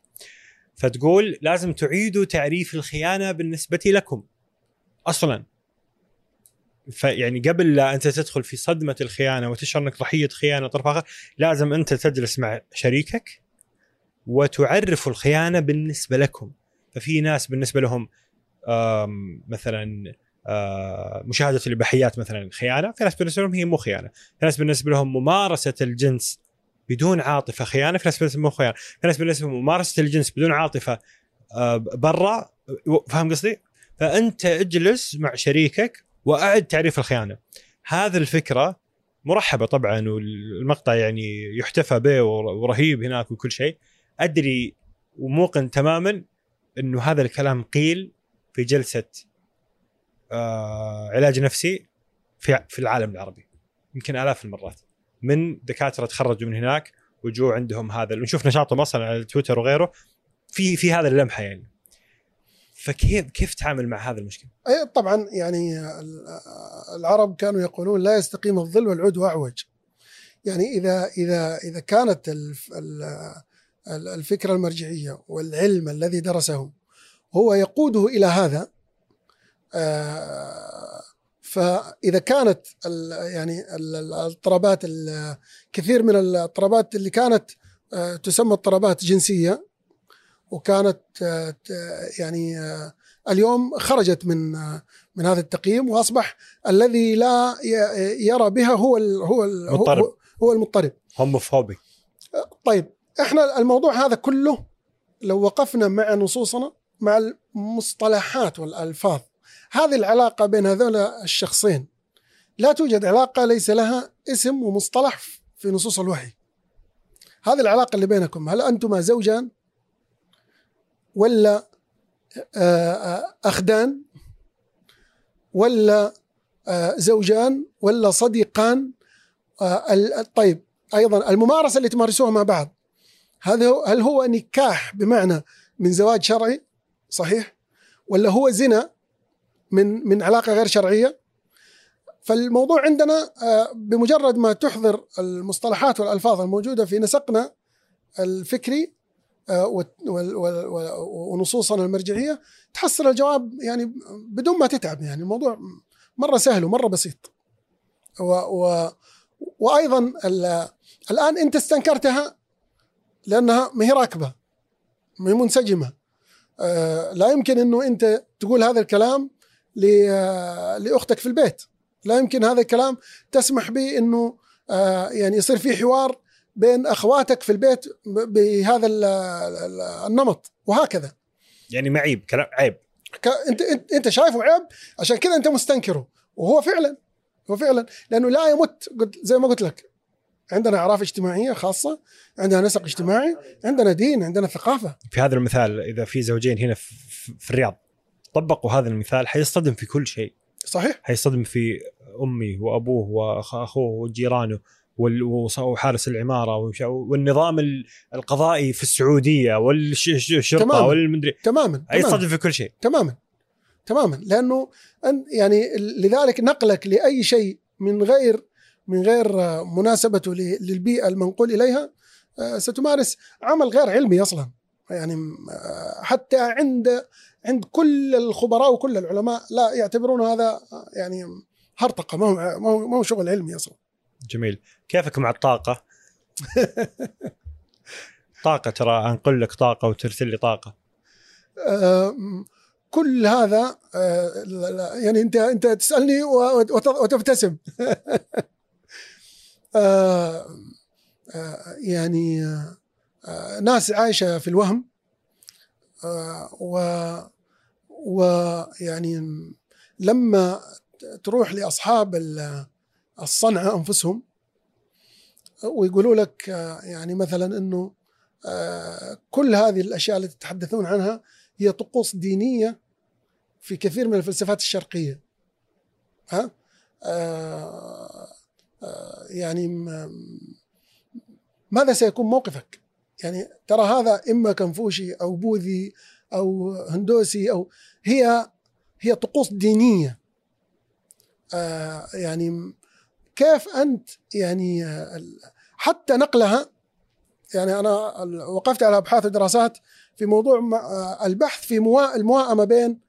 فتقول لازم تعيدوا تعريف الخيانة بالنسبة لكم. أصلا. فيعني قبل لا أنت تدخل في صدمة الخيانة وتشعر إنك ضحية خيانة طرف آخر لازم أنت تجلس مع شريكك وتعرفوا الخيانة بالنسبة لكم. ففي ناس بالنسبة لهم مثلا مشاهدة الإباحيات مثلا خيانة في ناس بالنسبة لهم هي مو خيانة. في ناس بالنسبة لهم ممارسة الجنس بدون عاطفة خيانة في ناس بالنسبة خيانة في ناس بالنسبة ممارسة الجنس بدون عاطفة آه، برا فاهم قصدي؟ فأنت اجلس مع شريكك وأعد تعريف الخيانة. هذه الفكرة مرحبة طبعا والمقطع يعني يحتفى به ورهيب هناك وكل شيء. أدري وموقن تماما إنه هذا الكلام قيل في جلسة آه علاج نفسي في في العالم العربي يمكن آلاف المرات. من دكاترة تخرجوا من هناك وجوا عندهم هذا نشوف نشاطهم أصلا على تويتر وغيره. في في هذا اللمحة يعني. فكيف كيف تتعامل مع هذا المشكلة؟ أي طبعا يعني ال- العرب كانوا يقولون لا يستقيم الظل والعود اعوج يعني إذا إذا إذا كانت الف- ال- ال- الفكرة المرجعية والعلم الذي درسه هو يقوده إلى هذا آه، فإذا كانت ال- يعني ال- ال- الاضطرابات ال- كثير من الاضطرابات اللي كانت آه، تسمى اضطرابات جنسية وكانت آه، يعني آه، اليوم خرجت من من هذا التقييم وأصبح الذي لا يرى بها هو ال هو ال هو, مضطرب. هو- هو المضطرب هوموفوبي طيب إحنا الموضوع هذا كله لو وقفنا مع نصوصنا مع المصطلحات والألفاظ هذه العلاقة بين هذول الشخصين. لا توجد علاقة ليس لها اسم ومصطلح في نصوص الوحي. هذه العلاقة اللي بينكم هل أنتما زوجان ولا آه، أخدان ولا آه، زوجان ولا صديقان؟ آه، طيب أيضا الممارسة اللي تمارسوها مع بعض هذا هل هو نكاح بمعنى من زواج شرعي؟ صحيح؟ ولا هو زنا؟ من من علاقة غير شرعية. فالموضوع عندنا آه، بمجرد ما تحضر المصطلحات والألفاظ الموجودة في نسقنا الفكري آه، ونصوصنا المرجعية تحصل الجواب يعني بدون ما تتعب. يعني الموضوع مرة سهل ومرة بسيط. و و وأيضا ال- الآن انت استنكرتها لأنها ما هي راكبة ما هي منسجمة. آه، لا يمكن إنه أنت تقول هذا الكلام لأختك في البيت. لا يمكن هذا الكلام تسمح به إنه آه، يعني يصير في حوار بين أخواتك في البيت بهذا ال- ال- النمط وهكذا. يعني معيب كلام عيب. انت انت شايفه عيب؟ عشان كذا أنت مستنكره. وهو فعلا هو فعلا. لأنه لا يمت زي ما قلت لك. عندنا أعراف اجتماعية خاصة عندنا نسق اجتماعي عندنا دين عندنا ثقافة. في هذا المثال إذا في زوجين هنا في الرياض طبقوا هذا المثال حيصطدم في كل شيء. صحيح. حيصطدم في أمي وأبوه واخوه وجيرانه وحارس العمارة والنظام ال- القضائي في السعودية والشرطة تماماً. والمدري. تماما حيصطدم في كل شيء. تماما تماما. لأنه يعني لذلك نقلك لأي شيء من غير من غير مناسبته للبيئة المنقول إليها آه، ستمارس عمل غير علمي أصلا. يعني حتى عند عند كل الخبراء وكل العلماء لا يعتبرون هذا يعني هرطقة. ما هو ما هو- شغل علمي أصلا. جميل. كيفك مع الطاقة؟ طاقة ترى أنقل لك طاقة وترسل لي طاقة. آه، كل هذا آه، لا- لا، يعني أنت أنت تسألني وت- وت- وتبتسم. آه، آه، يعني آه، ناس عايشة في الوهم آه، و ويعني لما تروح لأصحاب ال- الصنعه أنفسهم ويقولوا لك آه، يعني مثلا إنه آه، كل هذه الأشياء التي تتحدثون عنها هي طقوس دينية في كثير من الفلسفات الشرقية. ها؟ يعني ماذا سيكون موقفك؟ يعني ترى هذا إما كنفوشي أو بوذي أو هندوسي أو هي هي طقوس دينية آه يعني كيف أنت يعني آه، حتى نقلها يعني أنا وقفت على أبحاث ودراسات في موضوع آه، البحث في موا- المواءمة بين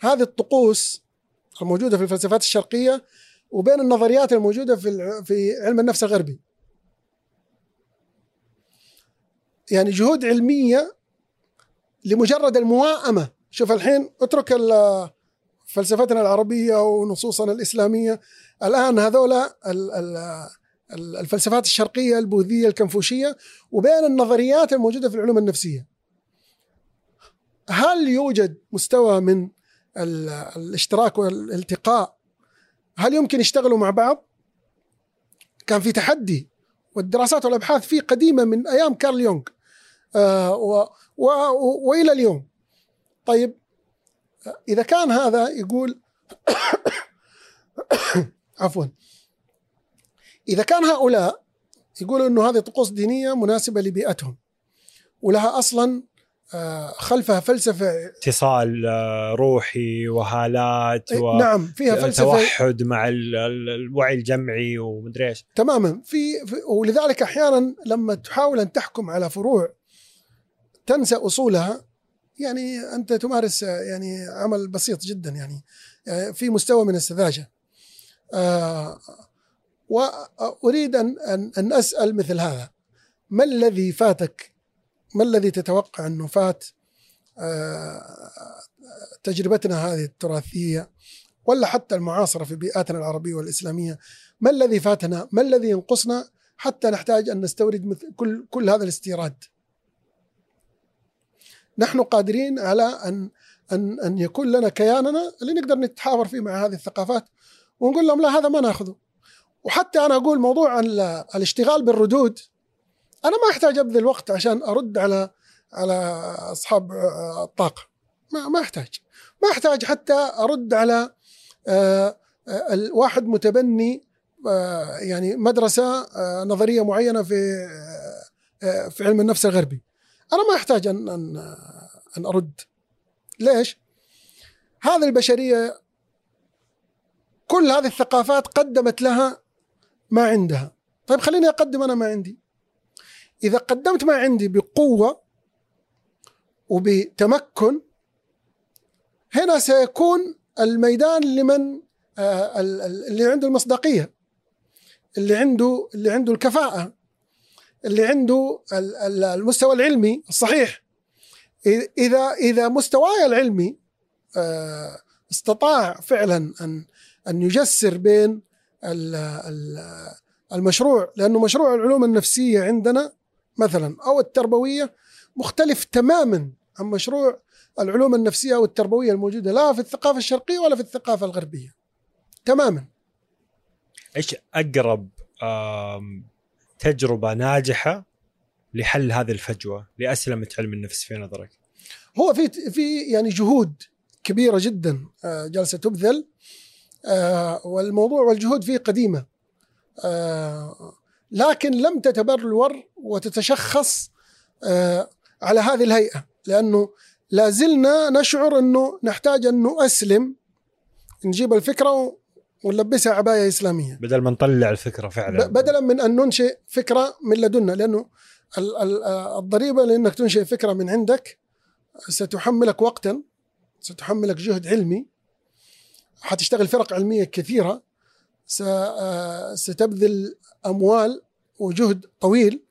هذه الطقوس الموجودة في الفلسفات الشرقية وبين النظريات الموجودة في في علم النفس الغربي. يعني جهود علمية لمجرد المواءمة، شوف الحين اترك فلسفتنا العربية ونصوصنا الإسلامية، الآن هذولا ال- ال- ال- الفلسفات الشرقية البوذية الكنفوشية وبين النظريات الموجودة في العلوم النفسية. هل يوجد مستوى من ال- الاشتراك والالتقاء هل يمكن يشتغلوا مع بعض؟ كان في تحدي والدراسات والأبحاث فيه قديمة من أيام كارل يونغ آه و و وإلى اليوم. طيب إذا كان هذا يقول عفوا. إذا كان هؤلاء يقولوا إنه هذه طقوس دينية مناسبة لبيئتهم ولها أصلا آه، خلفها فلسفة اتصال آه، روحي وهالات و... نعم فيها فلسفة توحد مع ال- ال- الوعي الجمعي ومدري إيش. تماما. في, في ولذلك أحيانا لما تحاول أن تحكم على فروع تنسى أصولها يعني أنت تمارس يعني عمل بسيط جدا يعني, يعني في مستوى من السذاجة. آه واريد أن أن, أسأل مثل هذا. ما الذي فاتك؟ ما الذي تتوقع أنه فات؟ آه تجربتنا هذه التراثية ولا حتى المعاصرة في بيئاتنا العربية والإسلامية ما الذي فاتنا؟ ما الذي ينقصنا؟ حتى نحتاج أن نستورد مثل كل كل هذا الاستيراد. نحن قادرين على أن أن أن يكون لنا كياننا اللي نقدر نتحاور فيه مع هذه الثقافات ونقول لهم لا هذا ما ناخذه. وحتى أنا أقول موضوع الاشتغال بالردود أنا ما أحتاج أبذل وقت عشان أرد على على أصحاب الطاقة. ما ما أحتاج. ما أحتاج حتى أرد على آه، آه، الواحد متبني آه، يعني مدرسة نظرية معينة في في علم النفس الغربي. أنا ما أحتاج ان ان أن أرد. ليش؟ هذه البشرية كل هذه الثقافات قدمت لها ما عندها. طيب خليني أقدم أنا ما عندي. إذا قدمت ما عندي بقوة وبتمكن هنا سيكون الميدان لمن آه، اللي عنده المصداقية اللي عنده اللي عنده الكفاءة. اللي عنده المستوى العلمي الصحيح. إذا إذا مستواي العلمي آه، استطاع فعلا ان أن يجسر بين المشروع لأنه مشروع العلوم النفسية عندنا مثلا أو التربوية مختلف تماما عن مشروع العلوم النفسية والتربويه الموجودة لا في الثقافة الشرقية ولا في الثقافة الغربية. تماما. إيش أقرب تجربة ناجحة لحل هذه الفجوة لاسلمه علم النفس في نظرك؟ هو في في يعني جهود كبيرة جدا آه، جالسه تبذل آه، والموضوع والجهود فيه قديمة آه، لكن لم تتبرور وتتشخص على هذه الهيئة لأنه لا زلنا نشعر إنه نحتاج أن نؤسلم نجيب الفكرة ونلبسها عباية إسلامية. بدل ما نطلع الفكرة فعلا. بدلا من أن ننشئ فكرة من لدنا لأنه الضريبة لأنك تنشئ فكرة من عندك ستحملك وقتا ستحملك جهد علمي. حتشتغل فرق علمية كثيرة. ستبذل أموال وجهد طويل.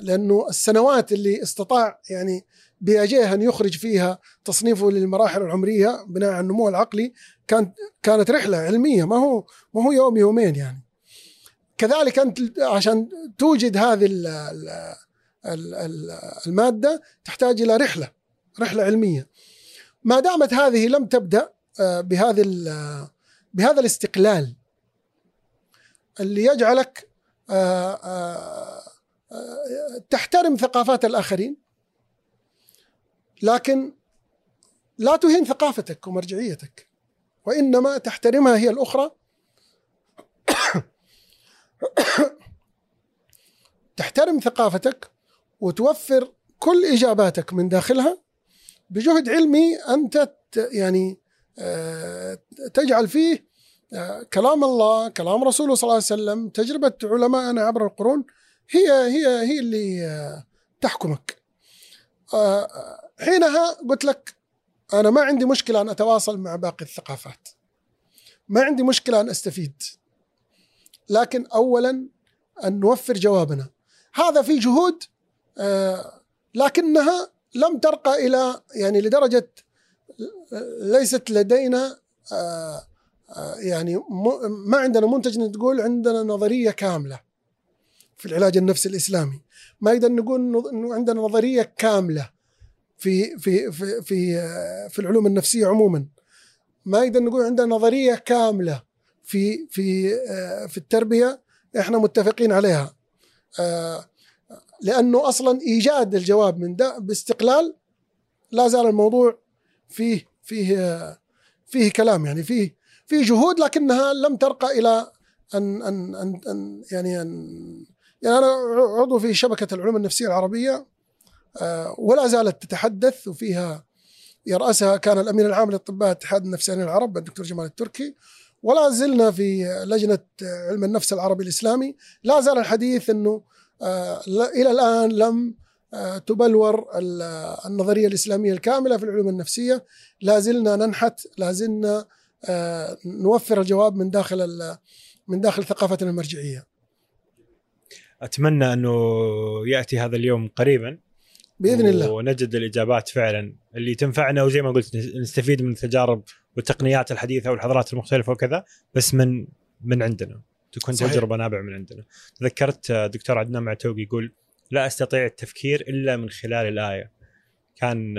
لأنه السنوات اللي استطاع يعني بياجيه أن يخرج فيها تصنيفه للمراحل العمرية بناء على النمو العقلي كانت كانت رحلة علمية ما هو ما هو يوم يومين يعني. كذلك أنت عشان توجد هذه المادة تحتاج إلى رحلة رحلة علمية. ما دامت هذه لم تبدأ آه، بهذه بهذا الاستقلال اللي يجعلك آه، آه، تحترم ثقافات الآخرين لكن لا تهين ثقافتك ومرجعيتك. وإنما تحترمها هي الأخرى. تحترم ثقافتك وتوفر كل إجاباتك من داخلها بجهد علمي أنت يعني آه، تجعل فيه آه، كلام الله كلام رسوله صلى الله عليه وسلم تجربة علمائنا عبر القرون هي هي هي اللي آه، تحكمك. حينها قلت لك أنا ما عندي مشكلة أن أتواصل مع باقي الثقافات. ما عندي مشكلة أن أستفيد. لكن أولا أن نوفر جوابنا. هذا في جهود لكنها لم ترقى إلى يعني لدرجة ليست لدينا آه، آه، يعني ما عندنا منتج تقول عندنا نظرية كاملة في العلاج النفسي الإسلامي. ما نقدر نقول إنه عندنا نظرية كاملة. في في في في آه، في العلوم النفسية عموما. ما نقدر نقول عندنا نظرية كاملة في في في التربية إحنا متفقين عليها. لأنه أصلا إيجاد الجواب من ده باستقلال لا زال الموضوع فيه فيه فيه كلام يعني فيه فيه جهود لكنها لم ترقى إلى أن أن أن, أن يعني أن يعني أنا عضو في شبكة العلوم النفسية العربية. آه، ولا زالت تتحدث وفيها يرأسها كان الأمين العام للأطباء اتحاد النفسانيين العرب الدكتور جمال التركي. ولا زلنا في لجنة علم النفس العربي الإسلامي. لا زال الحديث إنه آه، إلى الآن لم آه، تبلور ال- النظرية الإسلامية الكاملة في العلوم النفسية. لا زلنا ننحت لا زلنا آه، نوفر الجواب من داخل من داخل ثقافتنا المرجعية. أتمنى أنه يأتي هذا اليوم قريبا. بإذن الله. ونجد الإجابات فعلا. اللي تنفعنا وزي ما قلت نستفيد من التجارب والتقنيات الحديثة والحضارات المختلفة وكذا بس من من عندنا. تكون صحيح. تجربة نابعة من عندنا. تذكرت دكتور عدنان معتوقي يقول لا أستطيع التفكير إلا من خلال الآية. كان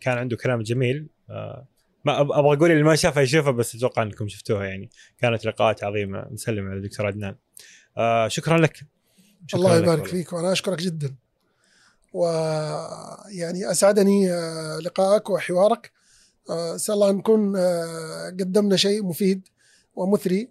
كان عنده كلام جميل. ما أب- أبغى أقول اللي ما شافها يشوفها بس أتوقع أنكم شفتوها يعني. كانت لقاءات عظيمة. نسلم على الدكتور عدنان. آه، شكرا لك. شكراً الله لك يبارك والله. فيك وأنا أشكرك جدا. ويعني أسعدني آه، لقائك وحوارك. آه، اسال الله نكون آه، قدمنا شيء مفيد ومثري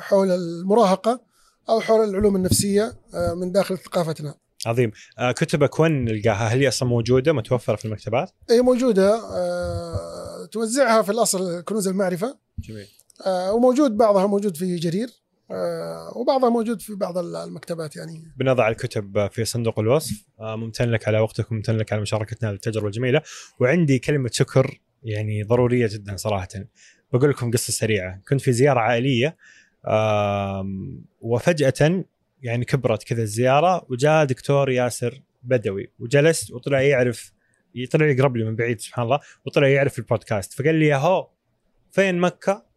حول المراهقة أو حول العلوم النفسية آه، من داخل ثقافتنا. عظيم. كتبك وين نلقاها هل هي أصلا موجودة متوفرة في المكتبات؟ هي موجودة. آه، توزعها في الأصل كنوز المعرفة. جميل. وموجود بعضها موجود في جرير. وبعضها موجود في بعض المكتبات يعني. بنضع الكتب في صندوق الوصف. آه، ممتن لك على وقتك وممتن لك على مشاركتنا التجربة الجميلة. وعندي كلمة شكر يعني ضرورية جدا صراحة. بقول لكم قصة سريعة. كنت في زيارة عائلية وفجأة يعني كبرت كذا الزيارة وجاء دكتور ياسر بدوي. وجلس وطلع يعرف طلع يقرب لي من بعيد سبحان الله وطلع يعرف البودكاست. فقال لي يا هو فين مكة؟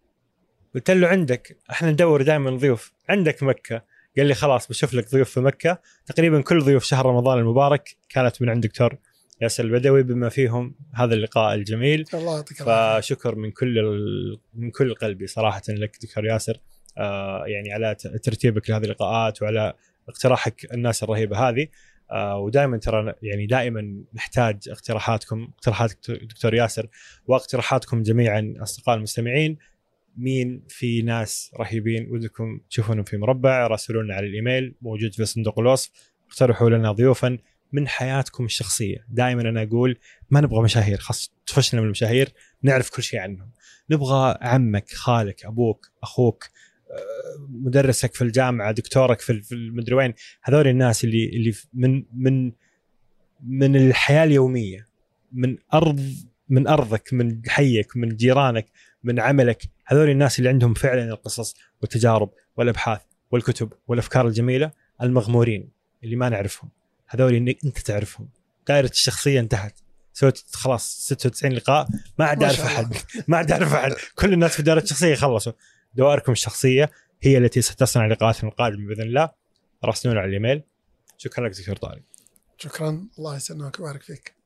قلت له عندك إحنا ندور دائما ضيوف. عندك مكة؟ قال لي خلاص بشوف لك ضيوف في مكة. تقريبا كل ضيوف شهر رمضان المبارك كانت من عند دكتور ياسر البدوي بما فيهم هذا اللقاء الجميل. الله يعطيك فشكر من كل ال... من كل قلبي صراحة لك دكتور ياسر. آه يعني على ترتيبك لهذه اللقاءات وعلى اقتراحك الناس الرهيبة هذه. آه ودائما ترى يعني دائما نحتاج اقتراحاتكم اقتراحات دكتور ياسر واقتراحاتكم جميعا أصدقاء المستمعين. مين في ناس رهيبين ودكم تشوفونهم في مربع راسلونا على الإيميل موجود في صندوق الوصف اقترحوا لنا ضيوفا من حياتكم الشخصية. دائما أنا أقول ما نبغى مشاهير خاص طفشنا من المشاهير نعرف كل شيء عنهم. نبغى عمك خالك أبوك أخوك آه، مدرسك في الجامعة دكتورك في المدري وين. هذول الناس اللي اللي من من من الحياة اليومية من ارض من أرضك من حيك من جيرانك من عملك. هذول الناس اللي عندهم فعلا القصص والتجارب والأبحاث والكتب والأفكار الجميلة المغمورين اللي ما نعرفهم. هذول انك أنت تعرفهم. دائرة الشخصية انتهت. سويت خلاص 96 لقاء. ما عاد أعرف. أحد. ما عاد أعرف أحد. كل الناس في دائرة الشخصية خلصوا دوائركم الشخصية هي التي ستصنع لقاءاتنا القادمه بإذن الله. راسلونا على الإيميل. شكرا لك دكتور طارق. شكرا. الله يسلمك ويبارك فيك.